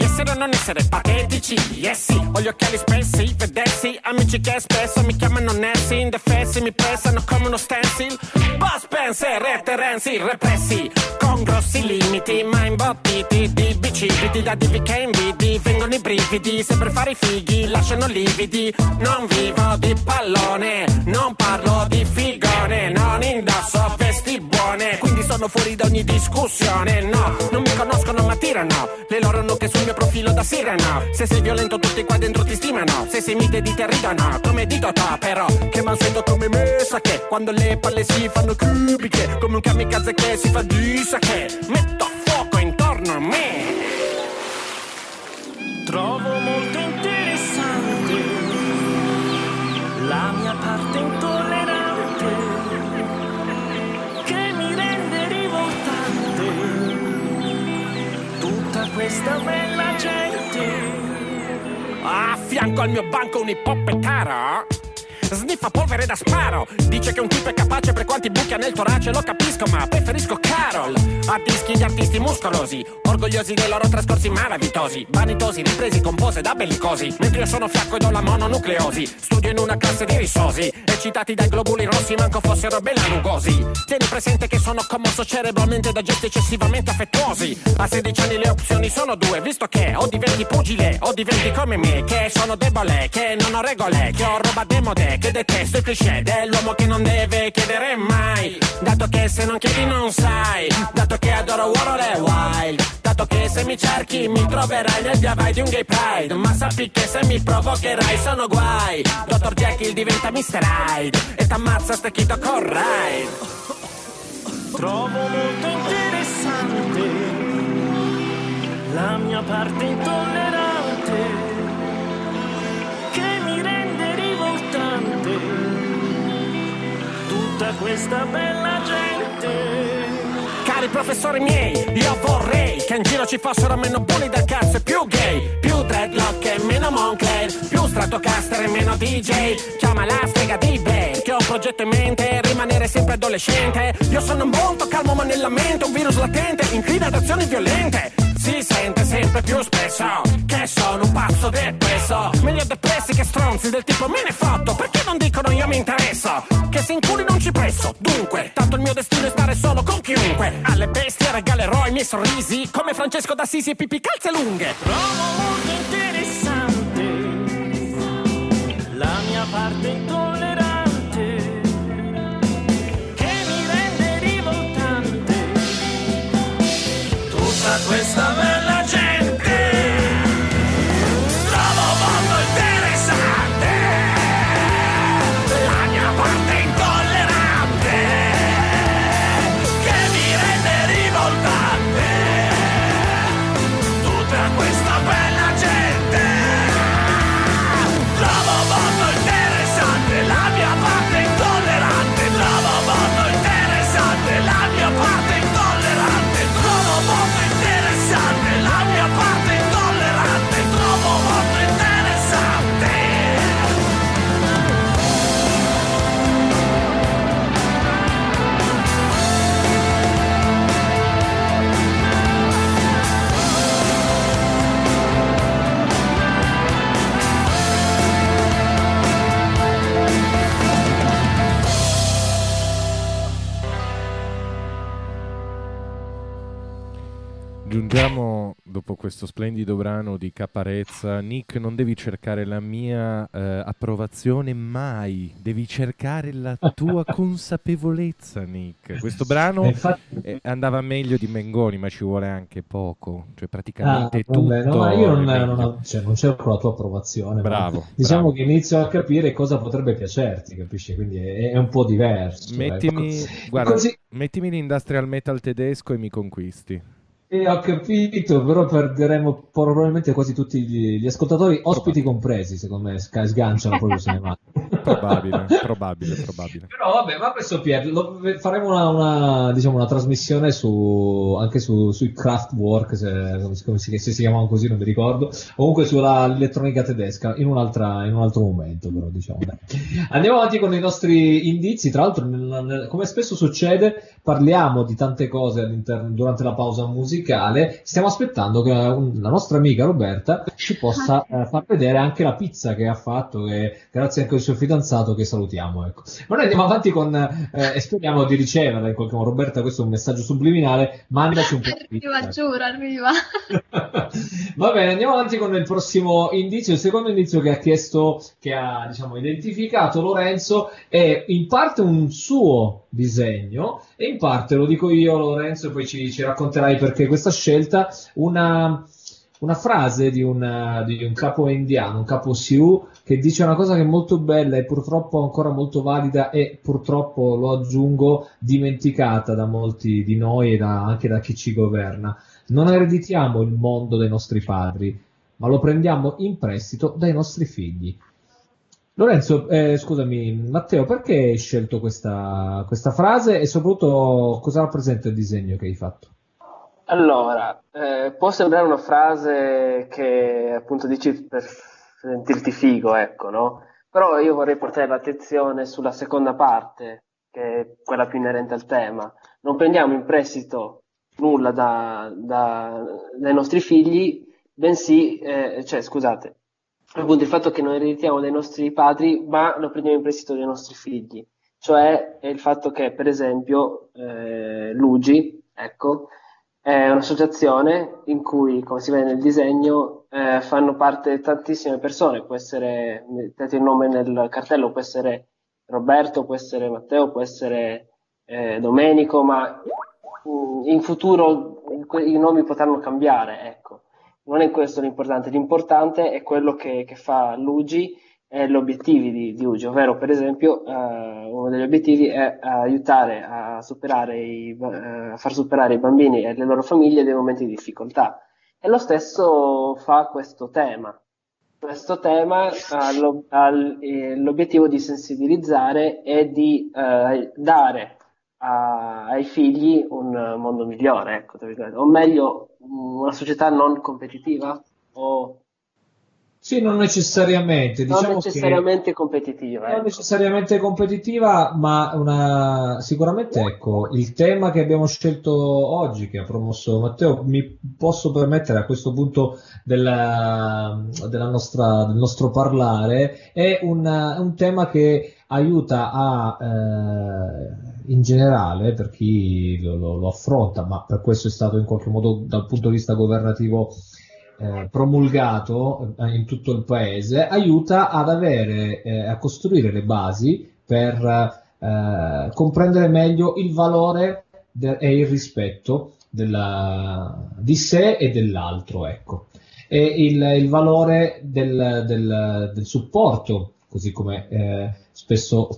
Essere o non essere patetici, yes sì, ho gli occhiali spessi, vedessi, amici che spesso mi chiamano Nancy, indefessi, mi pressano come uno stencil. Boss Spencer e Terenzi repressi, con grossi limiti, ma imbottiti di bicipiti da divi che invidi, vengono i brividi, se per fare i fighi lasciano lividi. Non vivo di pallone, non parlo di figone, non indosso vesti buone. Quindi sono fuori da ogni discussione No, non mi conoscono ma tirano. Le loro nuche sul mio profilo da sirena. Se sei violento tutti qua dentro ti stimano. Se sei mite di te ridono Come dito to però. Che mansueto come me sa che Quando le palle si fanno cubiche Come un kamikaze che si fa di che. Metto fuoco intorno banco un ippopettaro sniffa polvere da sparo. Dice che un tipo è capace per quanti buchi ha nel torace, lo capisco, ma preferisco Carol. A dischi di artisti muscolosi, orgogliosi dei loro trascorsi malavitosi, vanitosi, ripresi, compose da bellicosi. Mentre io sono fiacco ed ho la mononucleosi, studio in una classe di risosi eccitati dai globuli rossi, manco fossero belanugosi. Tieni presente che sono commosso cerebralmente da gesti eccessivamente affettuosi. A 16 anni le opzioni sono due, visto che o diventi pugile o diventi come me, che sono debole, che non ho regole, che ho roba demode, che detesto il cliché dell'uomo che non deve chiedere mai. Dato che se non chiedi non sai, dato che adoro World e Wild, dato che se mi cerchi mi troverai nel via vai di un gay pride, ma sappi che se mi provocherai sono guai. Dottor Jekyll diventa Mr. Hyde e t'ammazza stecchito con ride. Trovo molto interessante la mia parte intollerante che mi rende rivoltante tutta questa bella gente. Cari professori miei, io vorrei che in giro ci fossero meno bulli del cazzo e più gay, più dreadlock e meno Moncler, più Stratocaster e meno DJ. Chiama la strega di Blair, che ho un progetto in mente, rimanere sempre adolescente. Io sono molto calmo ma nella mente, un virus latente, inclina ad azioni violente. Si sente sempre più spesso che sono un pazzo depresso. Meglio depressi che stronzi del tipo me ne fatto, perché non dicono io mi interesso? Che se inculi non ci presso, dunque, tanto il mio destino è stare solo con chiunque. Alle bestie regalerò i miei sorrisi, come Francesco d'Assisi e Pipi calze lunghe. Trovo molto interessante la mia parte intollerante questa dopo questo splendido brano di Caparezza. Nick, non devi cercare la mia eh, approvazione mai, devi cercare la tua consapevolezza, Nick. Questo brano Eh, infatti- eh, andava meglio di Mengoni, ma ci vuole anche poco, cioè praticamente Ah, tutto. vabbè, no, ma io non, non, meglio. cioè, non cerco la tua approvazione. ma Bravo, Diciamo bravo. che inizio a capire cosa potrebbe piacerti, capisci? Quindi è, è un po' diverso. Mettimi, ecco. guarda, Così- mettimi l'industrial metal tedesco e mi conquisti. Eh, ho capito, però perderemo probabilmente quasi tutti gli, gli ascoltatori, ospiti compresi, secondo me, sca- sganciano proprio se ne vanno. Probabile, probabile, probabile. Però vabbè, ma questo Pier, lo- faremo una, una, diciamo, una trasmissione su, anche su, sui Kraftwerk, se, come si- se si chiamano così, non mi ricordo, comunque sull'elettronica tedesca, in, un'altra, in un altro momento, però diciamo. Andiamo avanti con i nostri indizi, tra l'altro, nel- nel- come spesso succede, parliamo di tante cose all'interno, durante la pausa musicale, stiamo aspettando che la nostra amica Roberta ci possa eh, far vedere anche la pizza che ha fatto, e grazie anche al suo fidanzato che salutiamo. Ecco. Ma noi andiamo avanti con, eh, e speriamo di riceverla in qualche modo. Roberta, questo è un messaggio subliminale, mandaci un po' di Arriva, pizza. giuro, arriva. Va bene, andiamo avanti con il prossimo indizio. Il secondo indizio che ha chiesto, che ha diciamo, identificato Lorenzo è in parte un suo disegno e in parte, lo dico io Lorenzo, poi ci, ci racconterai perché questa scelta, una, una frase di un, di un capo indiano, un capo Sioux, che dice una cosa che è molto bella e purtroppo ancora molto valida e purtroppo, lo aggiungo, dimenticata da molti di noi e da- anche da chi ci governa. Non ereditiamo il mondo dai nostri padri, ma lo prendiamo in prestito dai nostri figli. Lorenzo, eh, scusami, Matteo, perché hai scelto questa, questa frase e soprattutto cosa rappresenta il disegno che hai fatto? Allora, eh, può sembrare una frase che appunto dici per sentirti figo, ecco, no? Però io vorrei portare l'attenzione sulla seconda parte, che è quella più inerente al tema. Non prendiamo in prestito nulla da- da- dai nostri figli, bensì, eh, cioè, scusate, appunto il fatto che non ereditiamo dai nostri padri, ma lo prendiamo in prestito dai nostri figli. Cioè il fatto che, per esempio, eh, Lugi, ecco, è un'associazione in cui, come si vede nel disegno, eh, fanno parte tantissime persone. Può essere, mettete il nome nel cartello, può essere Roberto, può essere Matteo, può essere eh, Domenico, ma mh, in futuro i nomi potranno cambiare, ecco. Non è questo l'importante, l'importante è quello che, che fa l'UGI e gli obiettivi di, di UGI, ovvero per esempio eh, uno degli obiettivi è aiutare a, superare i, eh, far superare i bambini e le loro famiglie dei momenti di difficoltà. E lo stesso fa questo tema. Questo tema ha lo- ha eh, l'obiettivo di sensibilizzare e di eh, dare a- ai figli un mondo migliore, ecco, o meglio, una società non competitiva o Sì, non necessariamente. non Diciamo che necessariamente competitiva. non ecco. necessariamente competitiva, ma una... sicuramente ecco, il tema che abbiamo scelto oggi, che ha promosso Matteo, mi posso permettere a questo punto della, della nostra, del nostro parlare, è un, un tema che aiuta a, eh, in generale, per chi lo, lo- lo affronta, ma per questo è stato in qualche modo dal punto di vista governativo eh, promulgato eh, in tutto il paese, aiuta ad avere, eh, a costruire le basi per eh, comprendere meglio il valore de- e il rispetto della- di sé e dell'altro, ecco. E il, il valore del, del- del supporto, così come eh, spesso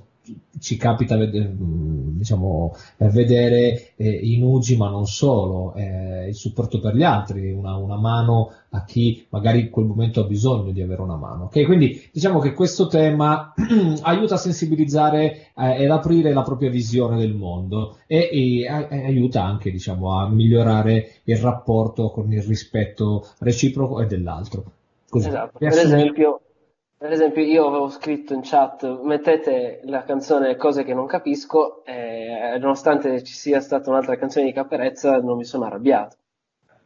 ci capita vede- mh, diciamo, vedere eh, in UGI, ma non solo, eh, il supporto per gli altri, una, una mano a chi magari in quel momento ha bisogno di avere una mano. ok? Quindi diciamo che questo tema aiuta a sensibilizzare eh, ed aprire la propria visione del mondo e, e a- aiuta anche diciamo, a migliorare il rapporto con il rispetto reciproco e dell'altro. Così, Esatto. Per esempio, per esempio, io avevo scritto in chat, mettete la canzone Cose che non capisco, e nonostante ci sia stata un'altra canzone di Caparezza, non mi sono arrabbiato.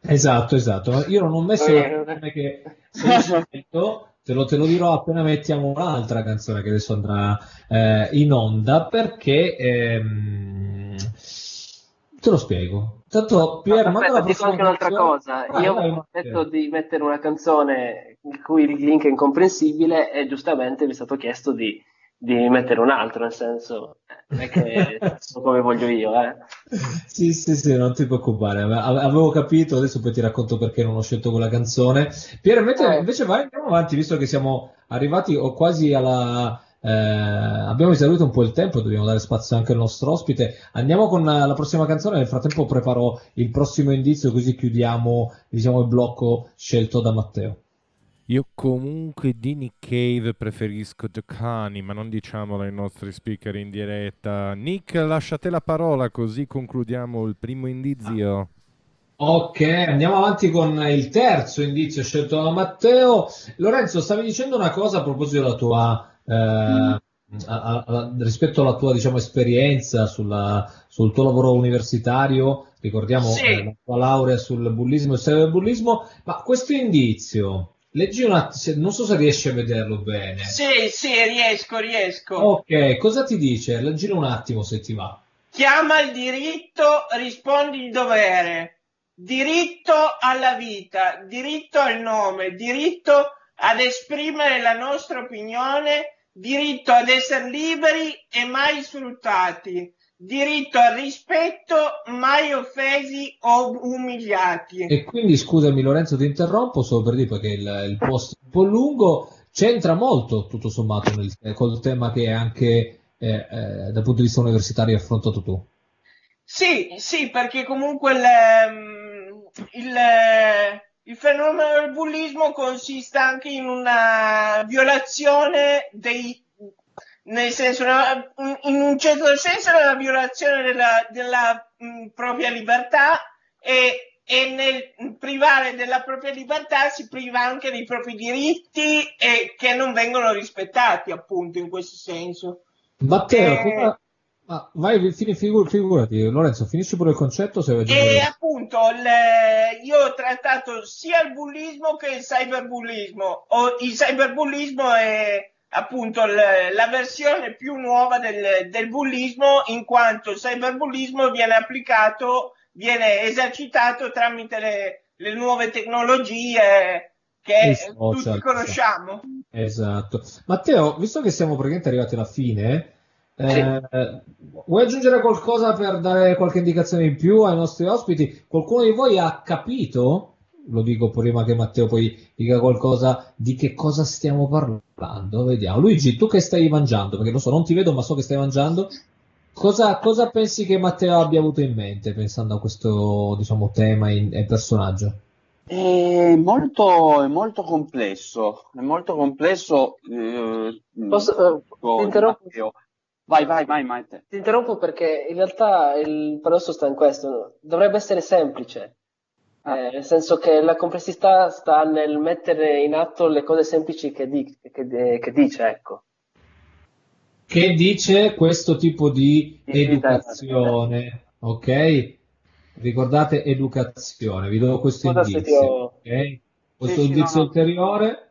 Esatto, esatto. Io non ho messo la canzone che scelto, te lo, te lo dirò appena mettiamo un'altra canzone che adesso andrà eh, in onda perché ehm, te lo spiego. Tanto Pier, manda Aspetta, dico anche un'altra cosa. Vai, Io Matteo. detto di mettere una canzone il cui il link è incomprensibile e giustamente mi è stato chiesto di, di mettere un altro, nel senso, non è che so come voglio io, eh. Sì, sì, sì, non ti preoccupare, ave- avevo capito, adesso poi ti racconto perché non ho scelto quella canzone. Pier, invece, Eh. invece vai, andiamo avanti, visto che siamo arrivati o quasi alla... eh, abbiamo esaurito un po' il tempo, dobbiamo dare spazio anche al nostro ospite. Andiamo con eh, la prossima canzone, nel frattempo preparo il prossimo indizio così chiudiamo, diciamo, il blocco scelto da Matteo. Io comunque di Nick Cave preferisco Giocani, ma non diciamolo ai nostri speaker in diretta. Nick, lasciate la parola così concludiamo il primo indizio. Ok, andiamo avanti con il terzo indizio scelto da Matteo. Lorenzo, stavi dicendo una cosa a proposito della tua, eh, a- a- rispetto alla tua, diciamo, esperienza sulla- sul tuo lavoro universitario. Ricordiamo Sì. eh, la tua laurea sul bullismo e il cyberbullismo, ma questo indizio, leggi un attimo, non so se riesci a vederlo bene. Sì, sì, riesco, riesco. Ok, cosa ti dice? Leggilo un attimo se ti va. Chiama il diritto, rispondi il dovere. Diritto alla vita, diritto al nome, diritto ad esprimere la nostra opinione, diritto ad essere liberi e mai sfruttati, diritto al rispetto, mai offesi o umiliati. E quindi scusami Lorenzo, ti interrompo solo per dire perché il, il post è un po' lungo, c'entra molto tutto sommato nel, col tema che anche eh, eh, dal punto di vista universitario hai affrontato tu. Sì, sì, perché comunque il, ehm, il, il fenomeno del bullismo consiste anche in una violazione dei, nel senso, una- in un certo senso una violazione della, della mh, propria libertà e, e nel privare della propria libertà si priva anche dei propri diritti e che non vengono rispettati appunto in questo senso. Matteo, Eh, Ma vai, figurati, Lorenzo, finisci pure il concetto se vuoi E appunto il- io ho trattato sia il bullismo che il cyberbullismo. O, il cyberbullismo è appunto l- la versione più nuova del, del bullismo in quanto il cyberbullismo viene applicato, viene esercitato tramite le, le nuove tecnologie che social, tutti conosciamo. Esatto. Matteo, visto che siamo praticamente arrivati alla fine, eh, vuoi aggiungere qualcosa per dare qualche indicazione in più ai nostri ospiti? Qualcuno di voi ha capito? Lo dico prima che Matteo poi dica qualcosa di che cosa stiamo parlando. Vediamo. Luigi, tu che stai mangiando? Perché lo so, non ti vedo, ma so che stai mangiando. Cosa, cosa pensi che Matteo abbia avuto in mente pensando a questo, diciamo, tema e e personaggio? È molto, è molto complesso, è molto complesso. eh, Posso- eh, Vai, vai, vai, Maite. Ti interrompo perché in realtà il paradosso sta in questo, dovrebbe essere semplice, Eh, nel senso che la complessità sta nel mettere in atto le cose semplici che, di- che- che dice, ecco. che dice questo tipo di Di educazione, ok? Ricordate educazione, vi do questo ti indizio, ho- ok? Questo Sì, sì, indizio no, no. ulteriore.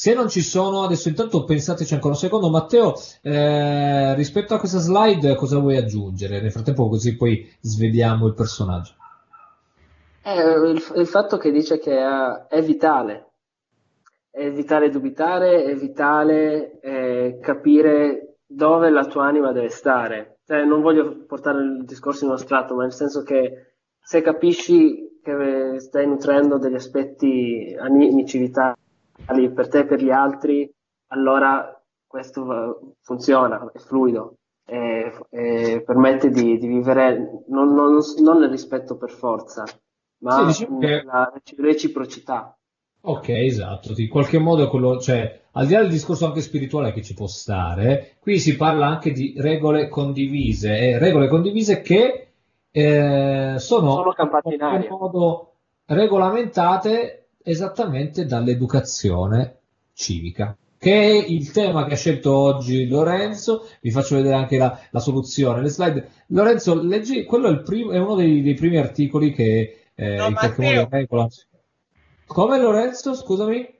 Se non ci sono, adesso intanto pensateci ancora un secondo, Matteo, eh, rispetto a questa slide cosa vuoi aggiungere? Nel frattempo così poi svediamo il personaggio. Eh, il, il fatto che dice che eh, è vitale, è vitale dubitare, è vitale eh, capire dove la tua anima deve stare. Cioè, non voglio portare il discorso in uno strato, ma nel senso che se capisci che stai nutrendo degli aspetti animici vitali per te e per gli altri, allora questo va- funziona, è fluido e, e permette di, di vivere non, non- non nel rispetto per forza, ma Sì, diciamo che- nella reciprocità. Ok, esatto, in qualche modo è quello, cioè, al di là del discorso anche spirituale che ci può stare, qui si parla anche di regole condivise, e regole condivise che eh, sono, Sono in qualche modo regolamentate esattamente dall'educazione civica, che è il tema che ha scelto oggi Lorenzo. Vi faccio vedere anche la, la soluzione. Le slide. Lorenzo, leggi, quello è, il primo, è uno dei, dei primi articoli che eh, No, in qualche Matteo. modo regola. Come Lorenzo, scusami?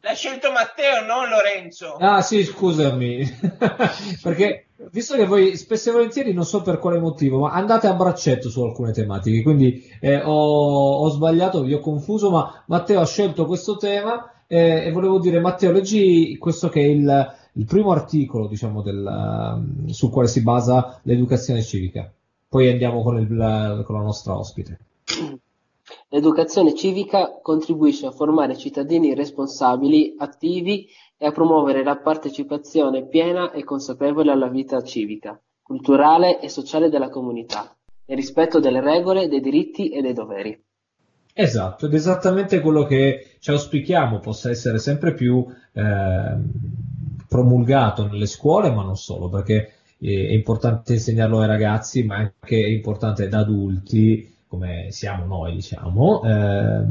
L'ha scelto Matteo, non Lorenzo. Ah sì, scusami, perché visto che voi spesso e volentieri non so per quale motivo, ma andate a braccetto su alcune tematiche, quindi eh, ho, ho sbagliato, vi ho confuso, ma Matteo ha scelto questo tema eh, e volevo dire, Matteo, leggi questo che è il, il primo articolo, diciamo, del, um, sul quale si basa l'educazione civica. Poi andiamo con, il- la, con la nostra ospite. L'educazione civica contribuisce a formare cittadini responsabili, attivi e a promuovere la partecipazione piena e consapevole alla vita civica, culturale e sociale della comunità, nel rispetto delle regole, dei diritti e dei doveri. Esatto, ed esattamente quello che ci auspichiamo possa essere sempre più ehm, promulgato nelle scuole, ma non solo, perché eh, è importante insegnarlo ai ragazzi, ma anche è importante da adulti, come siamo noi, diciamo, eh,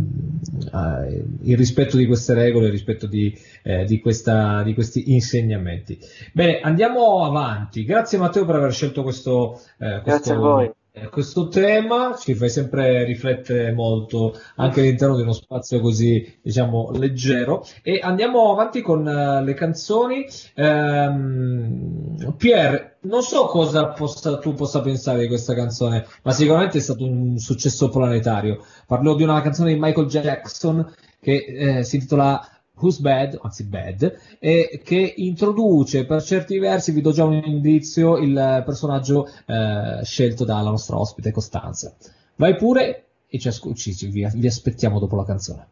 il rispetto di queste regole, il rispetto di, eh, di questa- di questi insegnamenti. Bene, andiamo avanti. Grazie Matteo per aver scelto questo, eh, questo- questo tema ci fai sempre riflettere molto anche all'interno di uno spazio così diciamo leggero. E andiamo avanti con eh, le canzoni. Ehm, Pier non so cosa possa- tu possa pensare di questa canzone ma sicuramente è stato un successo planetario. Parlo di una canzone di Michael Jackson che eh, si intitola Who's Bad, anzi Bad, e che introduce per certi versi, vi do già un indizio, il personaggio eh, scelto dalla nostra ospite Costanza. Vai pure e ci, asco- ci- ci- vi, vi aspettiamo dopo la canzone.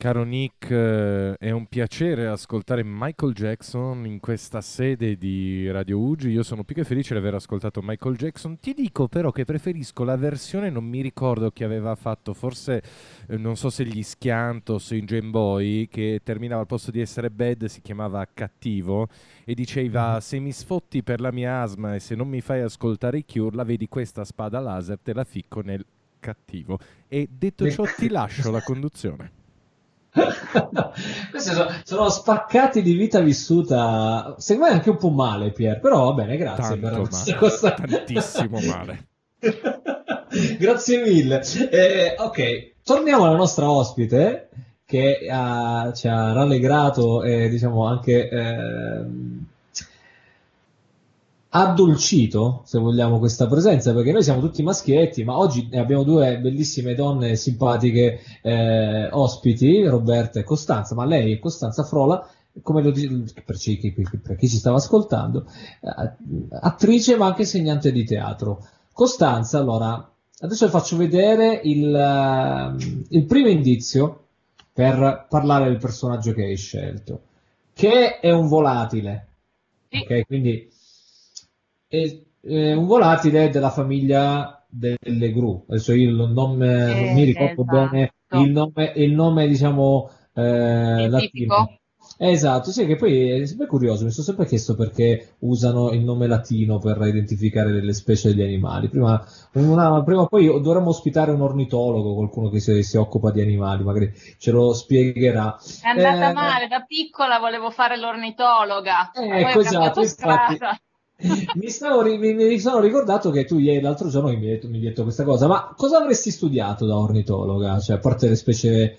Caro Nick, eh, è un piacere ascoltare Michael Jackson in questa sede di Radio Ugi. Io sono più che felice di aver ascoltato Michael Jackson. Ti dico però che preferisco la versione, non mi ricordo chi aveva fatto, forse eh, non so se gli Schiantos o in Game Boy, che terminava al posto di essere bad si chiamava cattivo e diceva se mi sfotti per la mia asma e se non mi fai ascoltare i Cure, la vedi questa spada laser, te la ficco nel cattivo. E detto ciò ti lascio la conduzione. Questi sono, sono spaccati di vita vissuta, secondo me anche un po' male, Pier, però va bene, grazie per Tanto questa male, cosa. tantissimo male. Grazie mille. Eh, ok, torniamo alla nostra ospite che ha- ci ha rallegrato e diciamo anche ehm, addolcito, se vogliamo, questa presenza, perché noi siamo tutti maschietti, ma oggi abbiamo due bellissime donne simpatiche eh, ospiti, Roberta e Costanza, ma lei è Costanza Frola, come lo dice per chi, per chi ci stava ascoltando, eh, attrice ma anche insegnante di teatro. Costanza, allora, adesso vi faccio vedere il, ehm, il primo indizio per parlare del personaggio che hai scelto, che è un volatile. Ok, quindi è, è un volatile della famiglia delle gru. Adesso io non, non mi ricordo esatto. bene il nome, il nome diciamo, eh, latino. Esatto, sì, che poi è sempre curioso, mi sono sempre chiesto perché usano il nome latino per identificare delle specie di animali. Prima, una- prima o poi dovremmo ospitare un ornitologo, qualcuno che si, si occupa di animali, magari ce lo spiegherà. È andata Eh, male, da piccola volevo fare l'ornitologa, Eh, ecco, esatto, cambiato infatti. strada. mi, stavo mi, mi sono ricordato che tu ieri l'altro giorno mi hai detto, mi hai detto questa cosa, ma cosa avresti studiato da ornitologa? Cioè, a parte le specie...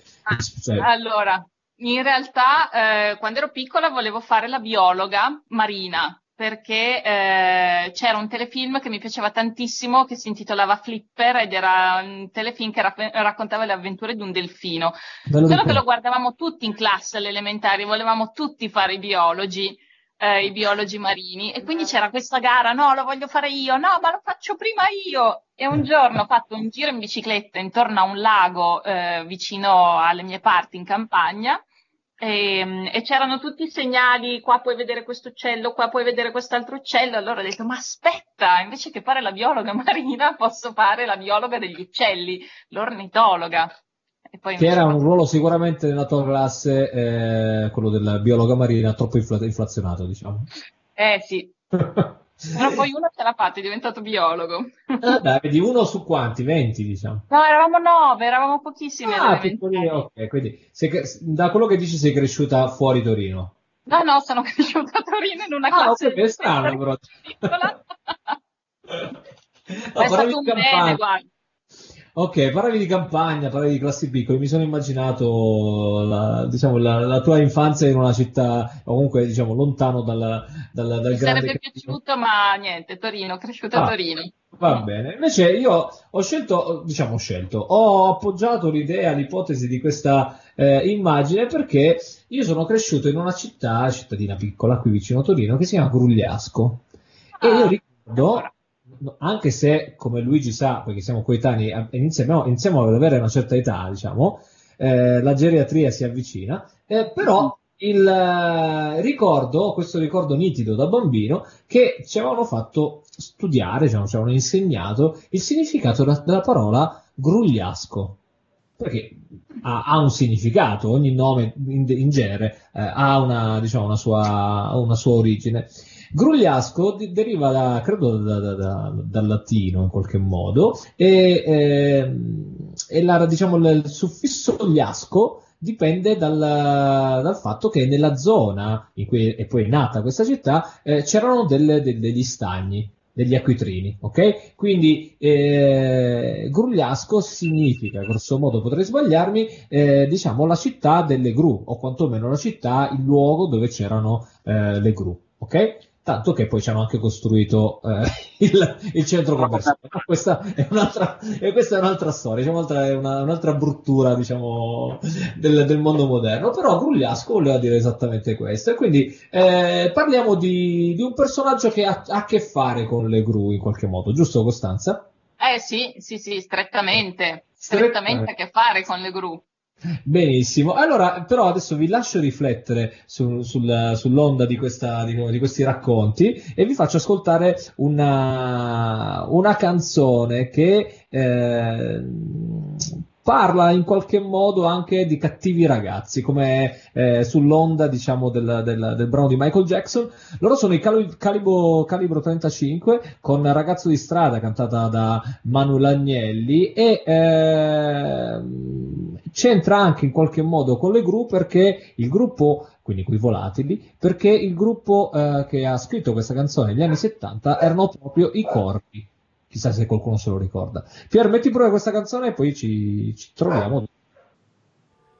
cioè- Allora, in realtà eh, quando ero piccola volevo fare la biologa marina perché eh, c'era un telefilm che mi piaceva tantissimo che si intitolava Flipper ed era un telefilm che ra- raccontava le avventure di un delfino. Me lo Solo che lo guardavamo tutti in classe alle elementari, volevamo tutti fare i biologi, eh, i biologi marini e quindi c'era questa gara, no, lo voglio fare io, no, ma lo faccio prima io. E un giorno ho fatto un giro in bicicletta intorno a un lago eh, vicino alle mie parti in campagna e, e c'erano tutti i segnali, qua puoi vedere questo uccello, qua puoi vedere quest'altro uccello. Allora ho detto, ma aspetta, invece che fare la biologa marina, posso fare la biologa degli uccelli, l'ornitologa. Che era un ruolo sicuramente nella tua classe, eh, quello della biologa marina, troppo infla- inflazionato, diciamo. Eh sì, però poi uno ce l'ha fatta, è diventato biologo. Ah, dai, vedi, uno su quanti? 20, diciamo. No, eravamo nove, eravamo pochissimi Ah, elementari. ok, quindi sei da quello che dici sei cresciuta fuori Torino. No, no, sono cresciuta a Torino in una Ah, classe ok, è strano però. No, è stato un di bene, guarda. Ok, parlavi di campagna, parlavi di classi piccole, mi sono immaginato la, diciamo, la, la tua infanzia in una città, o comunque diciamo lontano dal, dal, dal Mi grande sarebbe piaciuto, ma niente, Torino, cresciuta Ah. a Torino. Va bene, invece io ho scelto, diciamo ho scelto, ho appoggiato l'idea, l'ipotesi di questa eh, immagine perché io sono cresciuto in una città, cittadina piccola qui vicino a Torino, che si chiama Grugliasco. E io ricordo, anche se come Luigi sa, perché siamo coetanei, iniziamo, iniziamo ad avere una certa età, diciamo, eh, la geriatria si avvicina, eh, però il eh, ricordo, questo ricordo nitido da bambino, che ci avevano fatto studiare, diciamo, ci avevano insegnato il significato della, della parola grugliasco. Perché ha, ha un significato, ogni nome in, in genere eh, ha una, diciamo, una, sua, una sua origine. Grugliasco deriva da, credo da- da- da- dal latino in qualche modo e, ehm, e la- diciamo, il suffisso gliasco dipende dal, dal fatto che nella zona in cui è poi nata questa città eh, c'erano delle- de- degli stagni, degli acquitrini, ok? Quindi eh, Grugliasco significa, grosso modo potrei sbagliarmi, eh, diciamo la città delle gru, o quantomeno la città, il luogo dove c'erano eh, le gru, ok? Tanto che poi ci hanno anche costruito eh, il, il centro commerciale. Ma Questa è un'altra, questa è un'altra storia, diciamo, un'altra, è una- un'altra bruttura diciamo, del, del mondo moderno. Però Grugliasco voleva dire esattamente questo. E quindi eh, parliamo di, di un personaggio che ha, ha a che fare con le gru in qualche modo, giusto Costanza? Eh sì, sì, sì, Strettamente. strettamente a che fare con le gru. Benissimo, allora però adesso vi lascio riflettere su- sul- sull'onda di, questa- di- di questi racconti e vi faccio ascoltare una, una canzone che eh, parla in qualche modo anche di cattivi ragazzi, come eh, sull'onda diciamo del, del- del brano di Michael Jackson. Loro sono i Cali- Calibo- Calibro 35 con Ragazzo di strada cantata da Manu Lagnelli e ehm, c'entra anche in qualche modo con le gru perché il gruppo, quindi quei volatili, perché il gruppo eh, che ha scritto questa canzone negli anni 70 erano proprio i corpi. Chissà se qualcuno se lo ricorda. Pier, metti pure questa canzone e poi ci, ci troviamo.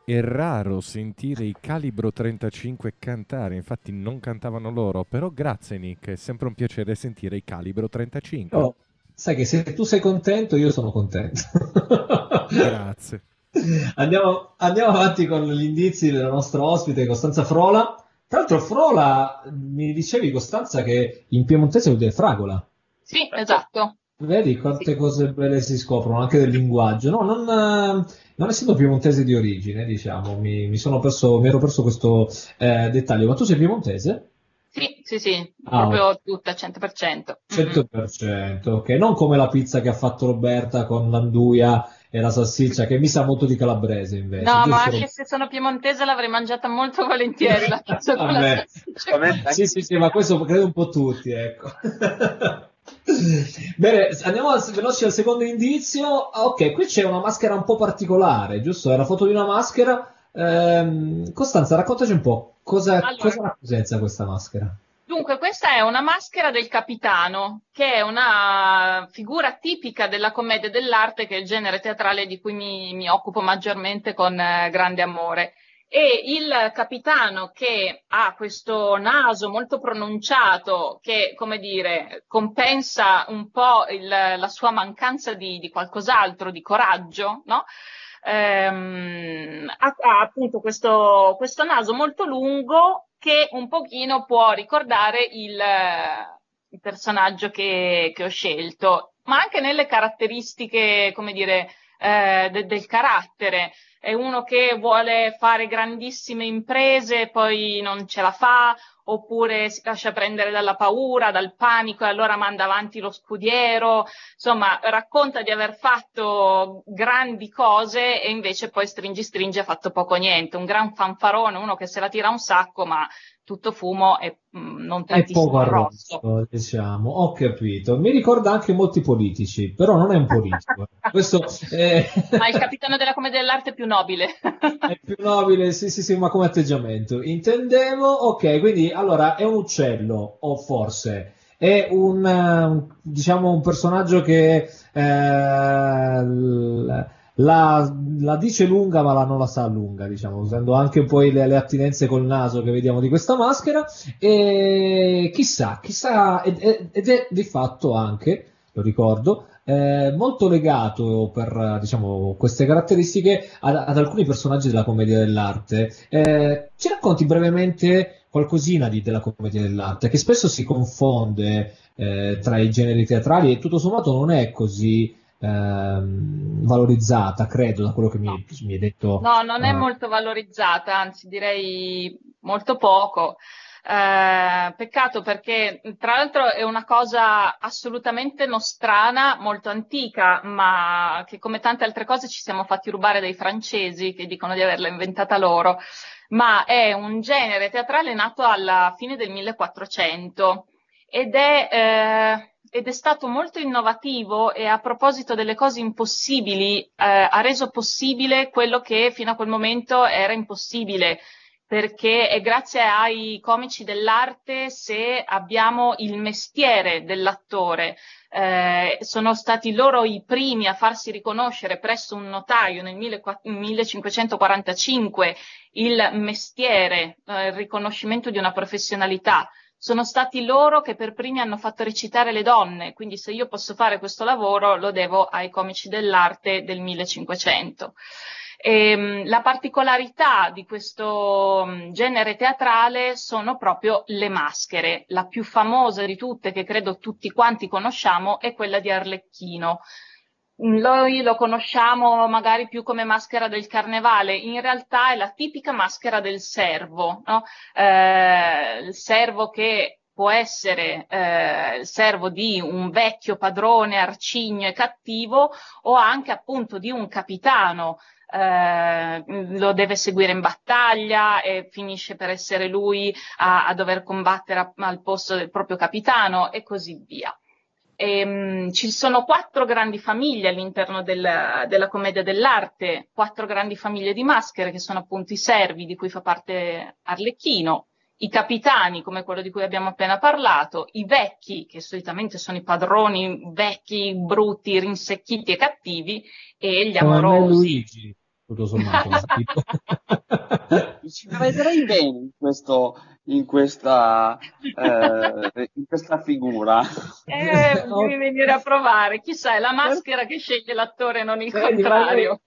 È raro sentire i Calibro 35 cantare, infatti non cantavano loro, però grazie Nick, è sempre un piacere sentire i Calibro 35. Oh, sai che se tu sei contento, io sono contento. Grazie. Andiamo, andiamo avanti con gli indizi del nostro ospite Costanza Frola. Tra l'altro, Frola, mi dicevi Costanza che in piemontese vuol dire fragola. Sì, esatto. Vedi quante cose belle si scoprono anche del linguaggio. No, non, eh, non essendo piemontese di origine, diciamo, mi, mi sono perso, mi ero perso questo eh, dettaglio. Ma tu sei piemontese? Sì, sì, sì, Ah, proprio tutta, 100%. 100%, ok. Non come la pizza che ha fatto Roberta con l'anduia e la salsiccia, che mi sa molto di calabrese invece. No, ma giusto? anche se sono piemontese l'avrei mangiata molto volentieri la pizza con la salsiccia. Sì, sì, sì, ma questo credo un po' tutti, ecco. Bene, andiamo veloci al secondo indizio. Ah, Ok, qui c'è una maschera un po' particolare, giusto? È la foto di una maschera. Ehm, Costanza, raccontaci un po' cosa, Allora. cosa rappresenta questa maschera. Dunque, questa è una maschera del capitano, che è una figura tipica della commedia dell'arte, che è il genere teatrale di cui mi, mi occupo maggiormente con eh, grande amore. E il capitano che ha questo naso molto pronunciato, che, come dire, compensa un po' il- la sua mancanza di, di qualcos'altro, di coraggio, no? Ehm, ha, ha appunto questo, questo naso molto lungo che un pochino può ricordare il, il personaggio che, che ho scelto, ma anche nelle caratteristiche, come dire, eh, de- del carattere. È uno che vuole fare grandissime imprese, poi non ce la fa, oppure si lascia prendere dalla paura, dal panico e allora manda avanti lo scudiero. Insomma, racconta di aver fatto grandi cose e invece poi stringi stringi ha fatto poco niente. Un gran fanfarone, uno che se la tira un sacco, ma tutto fumo e mm, non È tantissimo poco arrosto. arrosto, diciamo. Ho capito. Mi ricorda anche molti politici, però non è un politico. Questo è, Ma il capitano della commedia dell'arte è più nobile. è più nobile, sì, sì, sì, ma come atteggiamento. Intendevo, ok, quindi allora è un uccello, o forse è un, eh, un- diciamo, un personaggio che eh, l- la, la dice lunga, ma la non la sa lunga, diciamo, usando anche poi le, le attinenze col naso che vediamo di questa maschera. E chissà, chissà, ed, ed- è di fatto anche, lo ricordo, eh, molto legato per diciamo, queste caratteristiche ad, ad alcuni personaggi della commedia dell'arte. Eh, ci racconti brevemente qualcosina di- della commedia dell'arte, che spesso si confonde eh, tra i generi teatrali e tutto sommato non è così ehm, valorizzata, credo, da quello che mi, mi hai detto. No, non è eh, molto valorizzata, anzi direi molto poco. Eh, peccato perché tra l'altro è una cosa assolutamente nostrana, molto antica, ma che come tante altre cose ci siamo fatti rubare dai francesi che dicono di averla inventata loro. Ma è un genere teatrale nato alla fine del 1400 ed è, eh, ed è stato molto innovativo e a proposito delle cose impossibili, eh, ha reso possibile quello che fino a quel momento era impossibile, perché è grazie ai comici dell'arte se abbiamo il mestiere dell'attore. Eh, sono stati loro i primi a farsi riconoscere presso un notaio nel 1545 il mestiere, eh, il riconoscimento di una professionalità sono stati loro che per primi hanno fatto recitare le donne, quindi se io posso fare questo lavoro lo devo ai comici dell'arte del 1500. Ehm, la particolarità di questo mm, genere teatrale sono proprio le maschere. La più famosa di tutte, che credo tutti quanti conosciamo, è quella di Arlecchino. Noi lo conosciamo magari più come maschera del carnevale, in realtà è la tipica maschera del servo, no? Eh, il servo che può essere eh, il servo di un vecchio padrone arcigno e cattivo o anche appunto di un capitano. eh, lo deve seguire in battaglia e finisce per essere lui a, a dover combattere a- al posto del proprio capitano e così via. Ehm, ci sono quattro grandi famiglie all'interno del- della commedia dell'arte, quattro grandi famiglie di maschere che sono appunto i servi di cui fa parte Arlecchino, i capitani come quello di cui abbiamo appena parlato, i vecchi che solitamente sono i padroni vecchi, brutti, rinsecchiti e cattivi e gli amorosi. Luigi, tutto sommato. Ci vedrei bene in, questo, in, questa, eh, in questa figura. Eh, devi venire a provare, chissà, è la maschera che sceglie l'attore, non il Vedi, contrario.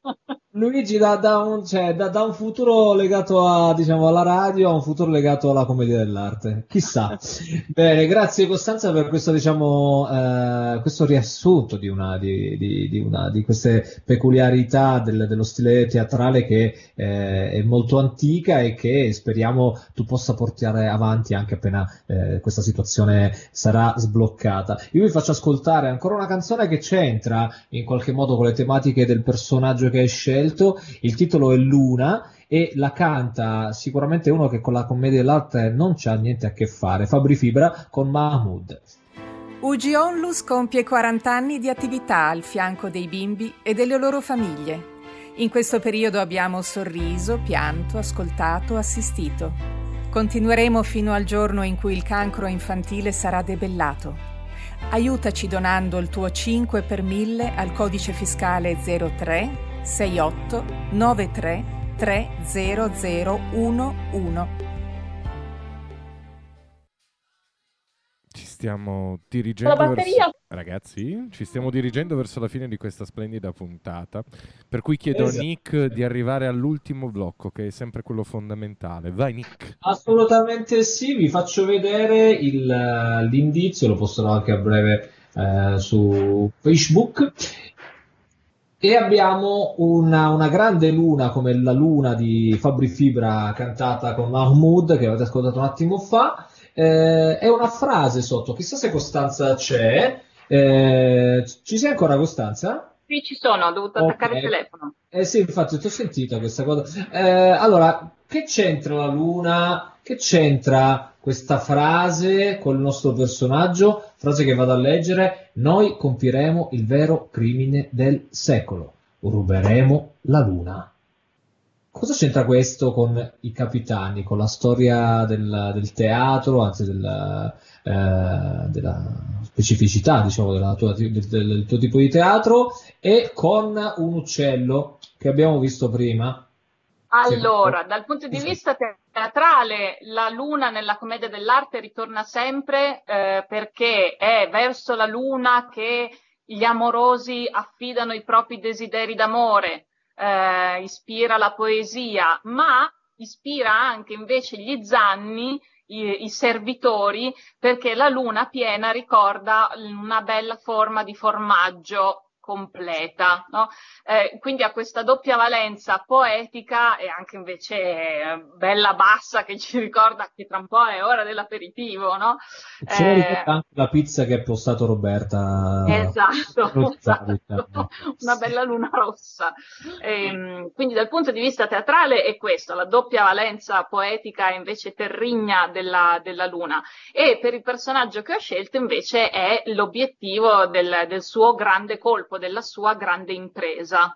Luigi da, da un, cioè, da, da un futuro legato a, diciamo, alla radio a un futuro legato alla commedia dell'arte. Chissà. Bene, grazie Costanza per questo, diciamo, eh, questo riassunto di, una, di, di, di una, di queste peculiarità del- dello stile teatrale che eh, è molto antica e che speriamo tu possa portare avanti anche appena eh, questa situazione sarà sbloccata. Io vi faccio ascoltare ancora una canzone che c'entra in qualche modo con le tematiche del personaggio che hai scelto. Il titolo è Luna e la canta sicuramente uno che con la commedia dell'arte non c'ha niente a che fare, Fabri Fibra con Mahmood. UG Onlus compie 40 anni di attività al fianco dei bimbi e delle loro famiglie. In questo periodo abbiamo sorriso, pianto, ascoltato, assistito. Continueremo fino al giorno in cui il cancro infantile sarà debellato. Aiutaci donando il tuo 5 per 1000 al codice fiscale 03 68 93 30011. Stiamo dirigendo La batteria. verso... Ragazzi, ci stiamo dirigendo verso la fine di questa splendida puntata, per cui chiedo Esatto. a Nick di arrivare all'ultimo blocco, che è sempre quello fondamentale. Vai Nick. Assolutamente sì, vi faccio vedere il, l'indizio, lo posterò anche a breve eh, su Facebook. E abbiamo una, una grande luna come la luna di Fabri Fibra cantata con Mahmood che avete ascoltato un attimo fa. Eh, è una frase sotto, chissà se Costanza c'è. Eh, ci sei ancora Costanza? Qui ci sono, ho dovuto attaccare il telefono. Eh sì, infatti, ti ho sentita questa cosa. Eh, allora, che c'entra la luna? Che c'entra questa frase col nostro personaggio? Frase che vado a leggere. Noi compiremo il vero crimine del secolo. Ruberemo la luna. Cosa c'entra questo con i capitani, con la storia del, del teatro, anzi della, eh, della specificità, diciamo, della tua- del, del tuo tipo di teatro e con un uccello che abbiamo visto prima? Allora, dal punto di vista teatrale, la luna nella commedia dell'arte ritorna sempre eh, perché è verso la luna che gli amorosi affidano i propri desideri d'amore, eh, ispira la poesia, ma ispira anche invece gli zanni, i, i servitori, perché la luna piena ricorda una bella forma di formaggio completa, no? Eh, quindi ha questa doppia valenza poetica e anche invece eh, bella bassa che ci ricorda che tra un po' è ora dell'aperitivo, no? Eh, anche la pizza che ha postato Roberta. Esatto, esatto. una bella luna rossa. Ehm, quindi dal punto di vista teatrale è questo, la doppia valenza poetica e invece terrigna della, della luna. E per il personaggio che ho scelto invece è l'obiettivo del, del suo grande colpo, della sua grande impresa.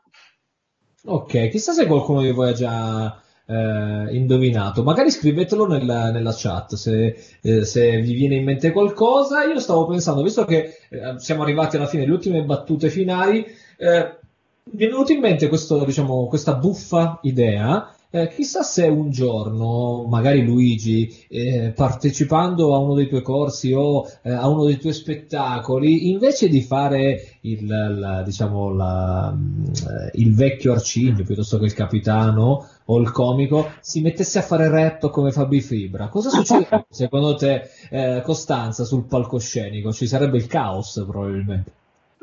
Ok, chissà se qualcuno di voi ha già eh, indovinato. Magari scrivetelo nella, nella chat se, eh, se vi viene in mente qualcosa. Io stavo pensando, visto che eh, siamo arrivati alla fine, le ultime battute finali, eh, mi è venuto in mente questo, diciamo, questa buffa idea. Eh, chissà se un giorno, magari Luigi, eh, partecipando a uno dei tuoi corsi o eh, a uno dei tuoi spettacoli, invece di fare il, la- diciamo, la- mm, il vecchio Arcigno piuttosto che il capitano o il comico, si mettesse a fare rap come Fabi Fibra. Cosa succede secondo te, eh, Costanza, sul palcoscenico? Ci sarebbe il caos probabilmente.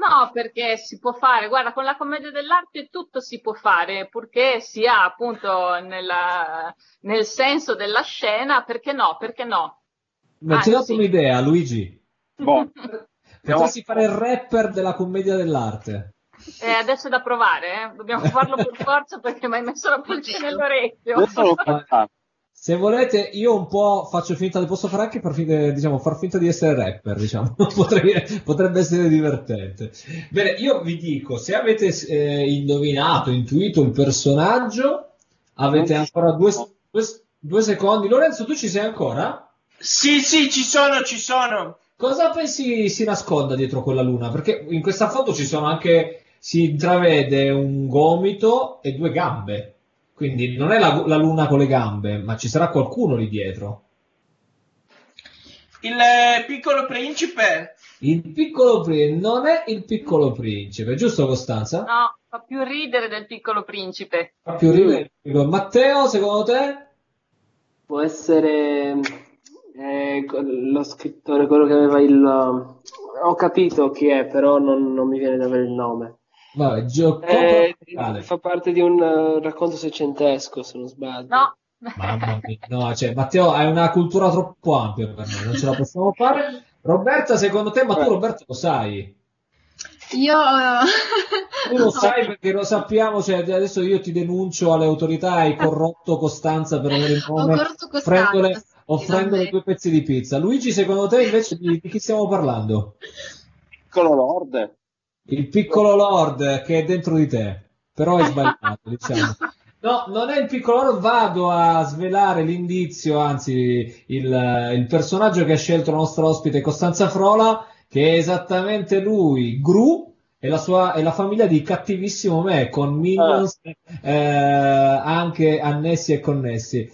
No, perché si può fare, guarda, con la commedia dell'arte tutto si può fare, purché sia appunto nella- nel senso della scena, perché no, perché no? Ma ti ho dato un'idea, Luigi. Boh, Potresti fare il rapper della commedia dell'arte. Eh, adesso è da provare, eh? Dobbiamo farlo per forza perché mi hai messo la pulce nell'orecchio. lo. Se volete, io un po' faccio finta, posso fare anche per fin- eh, diciamo, far finta di essere rapper, diciamo, Potrei- potrebbe essere divertente. Bene, io vi dico, se avete eh, indovinato, intuito il personaggio, avete ancora due, due- due secondi. Lorenzo, tu ci sei ancora? Sì, sì, ci sono, ci sono. Cosa pensi si nasconda dietro quella luna? Perché in questa foto ci sono anche, si intravede un gomito e due gambe. Quindi non è la, la luna con le gambe, ma ci sarà qualcuno lì dietro. Il eh, piccolo principe. Il piccolo principe non è il piccolo principe, giusto Costanza? No, fa più ridere del piccolo principe. Fa più ridere. Matteo, secondo te? Può essere eh, lo scrittore, quello che aveva il... Ho capito chi è, però non, non mi viene da avere il nome. Vabbè, gioco Eh, fa parte di un eh, racconto seicentesco, se non sbaglio. No, Mamma mia, no, cioè, Matteo, hai una cultura troppo ampia per noi, non ce la possiamo fare. Roberta, secondo te, ma tu Roberto lo sai? Io Tu lo sai perché lo sappiamo, cioè adesso io ti denuncio alle autorità, hai corrotto Costanza per avere il nome, offrendole, offrendole due pezzi di pizza. Luigi, secondo te invece di, di chi stiamo parlando? Piccolo Lord. Il piccolo Lord che è dentro di te, però è sbagliato, diciamo. No, non è il piccolo Lord, vado a svelare l'indizio, anzi il, il personaggio che ha scelto la nostra ospite Costanza Frola, che è esattamente lui, Gru, e la, sua, e la famiglia di Cattivissimo Me, con minions eh, anche annessi e connessi.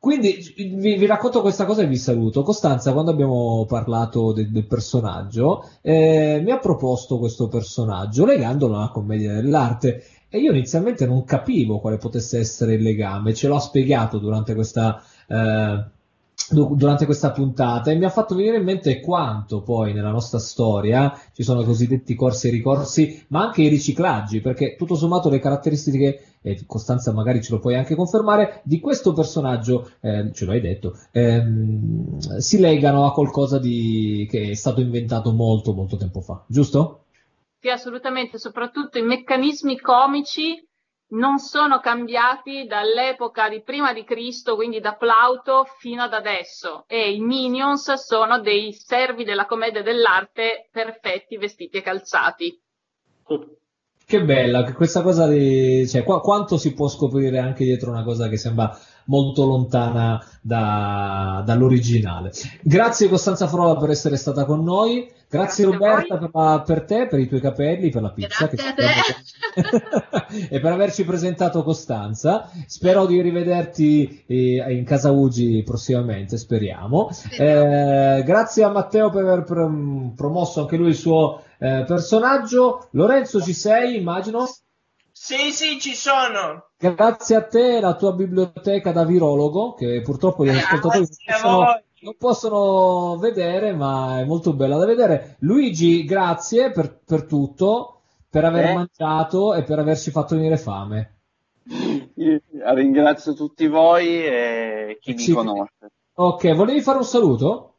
Quindi vi, vi racconto questa cosa e vi saluto. Costanza, quando abbiamo parlato de- del personaggio, eh, mi ha proposto questo personaggio legandolo alla commedia dell'arte. E io inizialmente non capivo quale potesse essere il legame, ce l'ho spiegato durante questa, eh, durante questa puntata e mi ha fatto venire in mente quanto poi nella nostra storia ci sono i cosiddetti corsi e ricorsi, ma anche i riciclaggi, perché tutto sommato le caratteristiche, e Costanza magari ce lo puoi anche confermare, di questo personaggio, eh, ce lo hai detto, ehm, si legano a qualcosa di, che è stato inventato molto molto tempo fa, giusto? Sì, assolutamente, soprattutto i meccanismi comici non sono cambiati dall'epoca di prima di Cristo, quindi da Plauto fino ad adesso. E i Minions sono dei servi della commedia dell'arte perfetti, vestiti e calzati. Che bella, questa cosa di... cioè, qua- quanto si può scoprire anche dietro una cosa che sembra molto lontana da- dall'originale. Grazie Costanza Frola per essere stata con noi, grazie, Grazie Roberta per, la- per te, per i tuoi capelli, per la pizza e per averci presentato Costanza. Spero di rivederti eh, in casa Ugi prossimamente, speriamo. Eh, grazie a Matteo per aver pr- promosso anche lui il suo eh, personaggio. Lorenzo, ci sei, immagino? Sì, sì, ci sono. Grazie a te, la tua biblioteca da virologo, che purtroppo gli ascoltatori non non possono vedere, ma è molto bella da vedere. Luigi, grazie per, per tutto, per aver Eh. mangiato e per averci fatto venire fame. Io ringrazio tutti voi e chi Sì. mi conosce. Ok, volevi fare un saluto?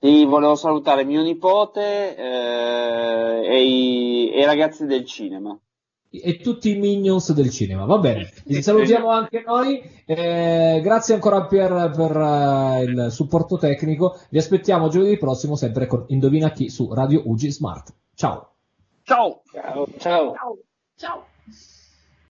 Sì, volevo salutare mio nipote eh, e, i, e i ragazzi del cinema. E tutti i minions del cinema, va bene. Vi salutiamo anche noi. eh, grazie ancora per, per, eh, il supporto tecnico. Vi aspettiamo giovedì prossimo, sempre con Indovina chi su Radio UG Smart. Ciao. Ciao! Ciao, ciao. Ciao.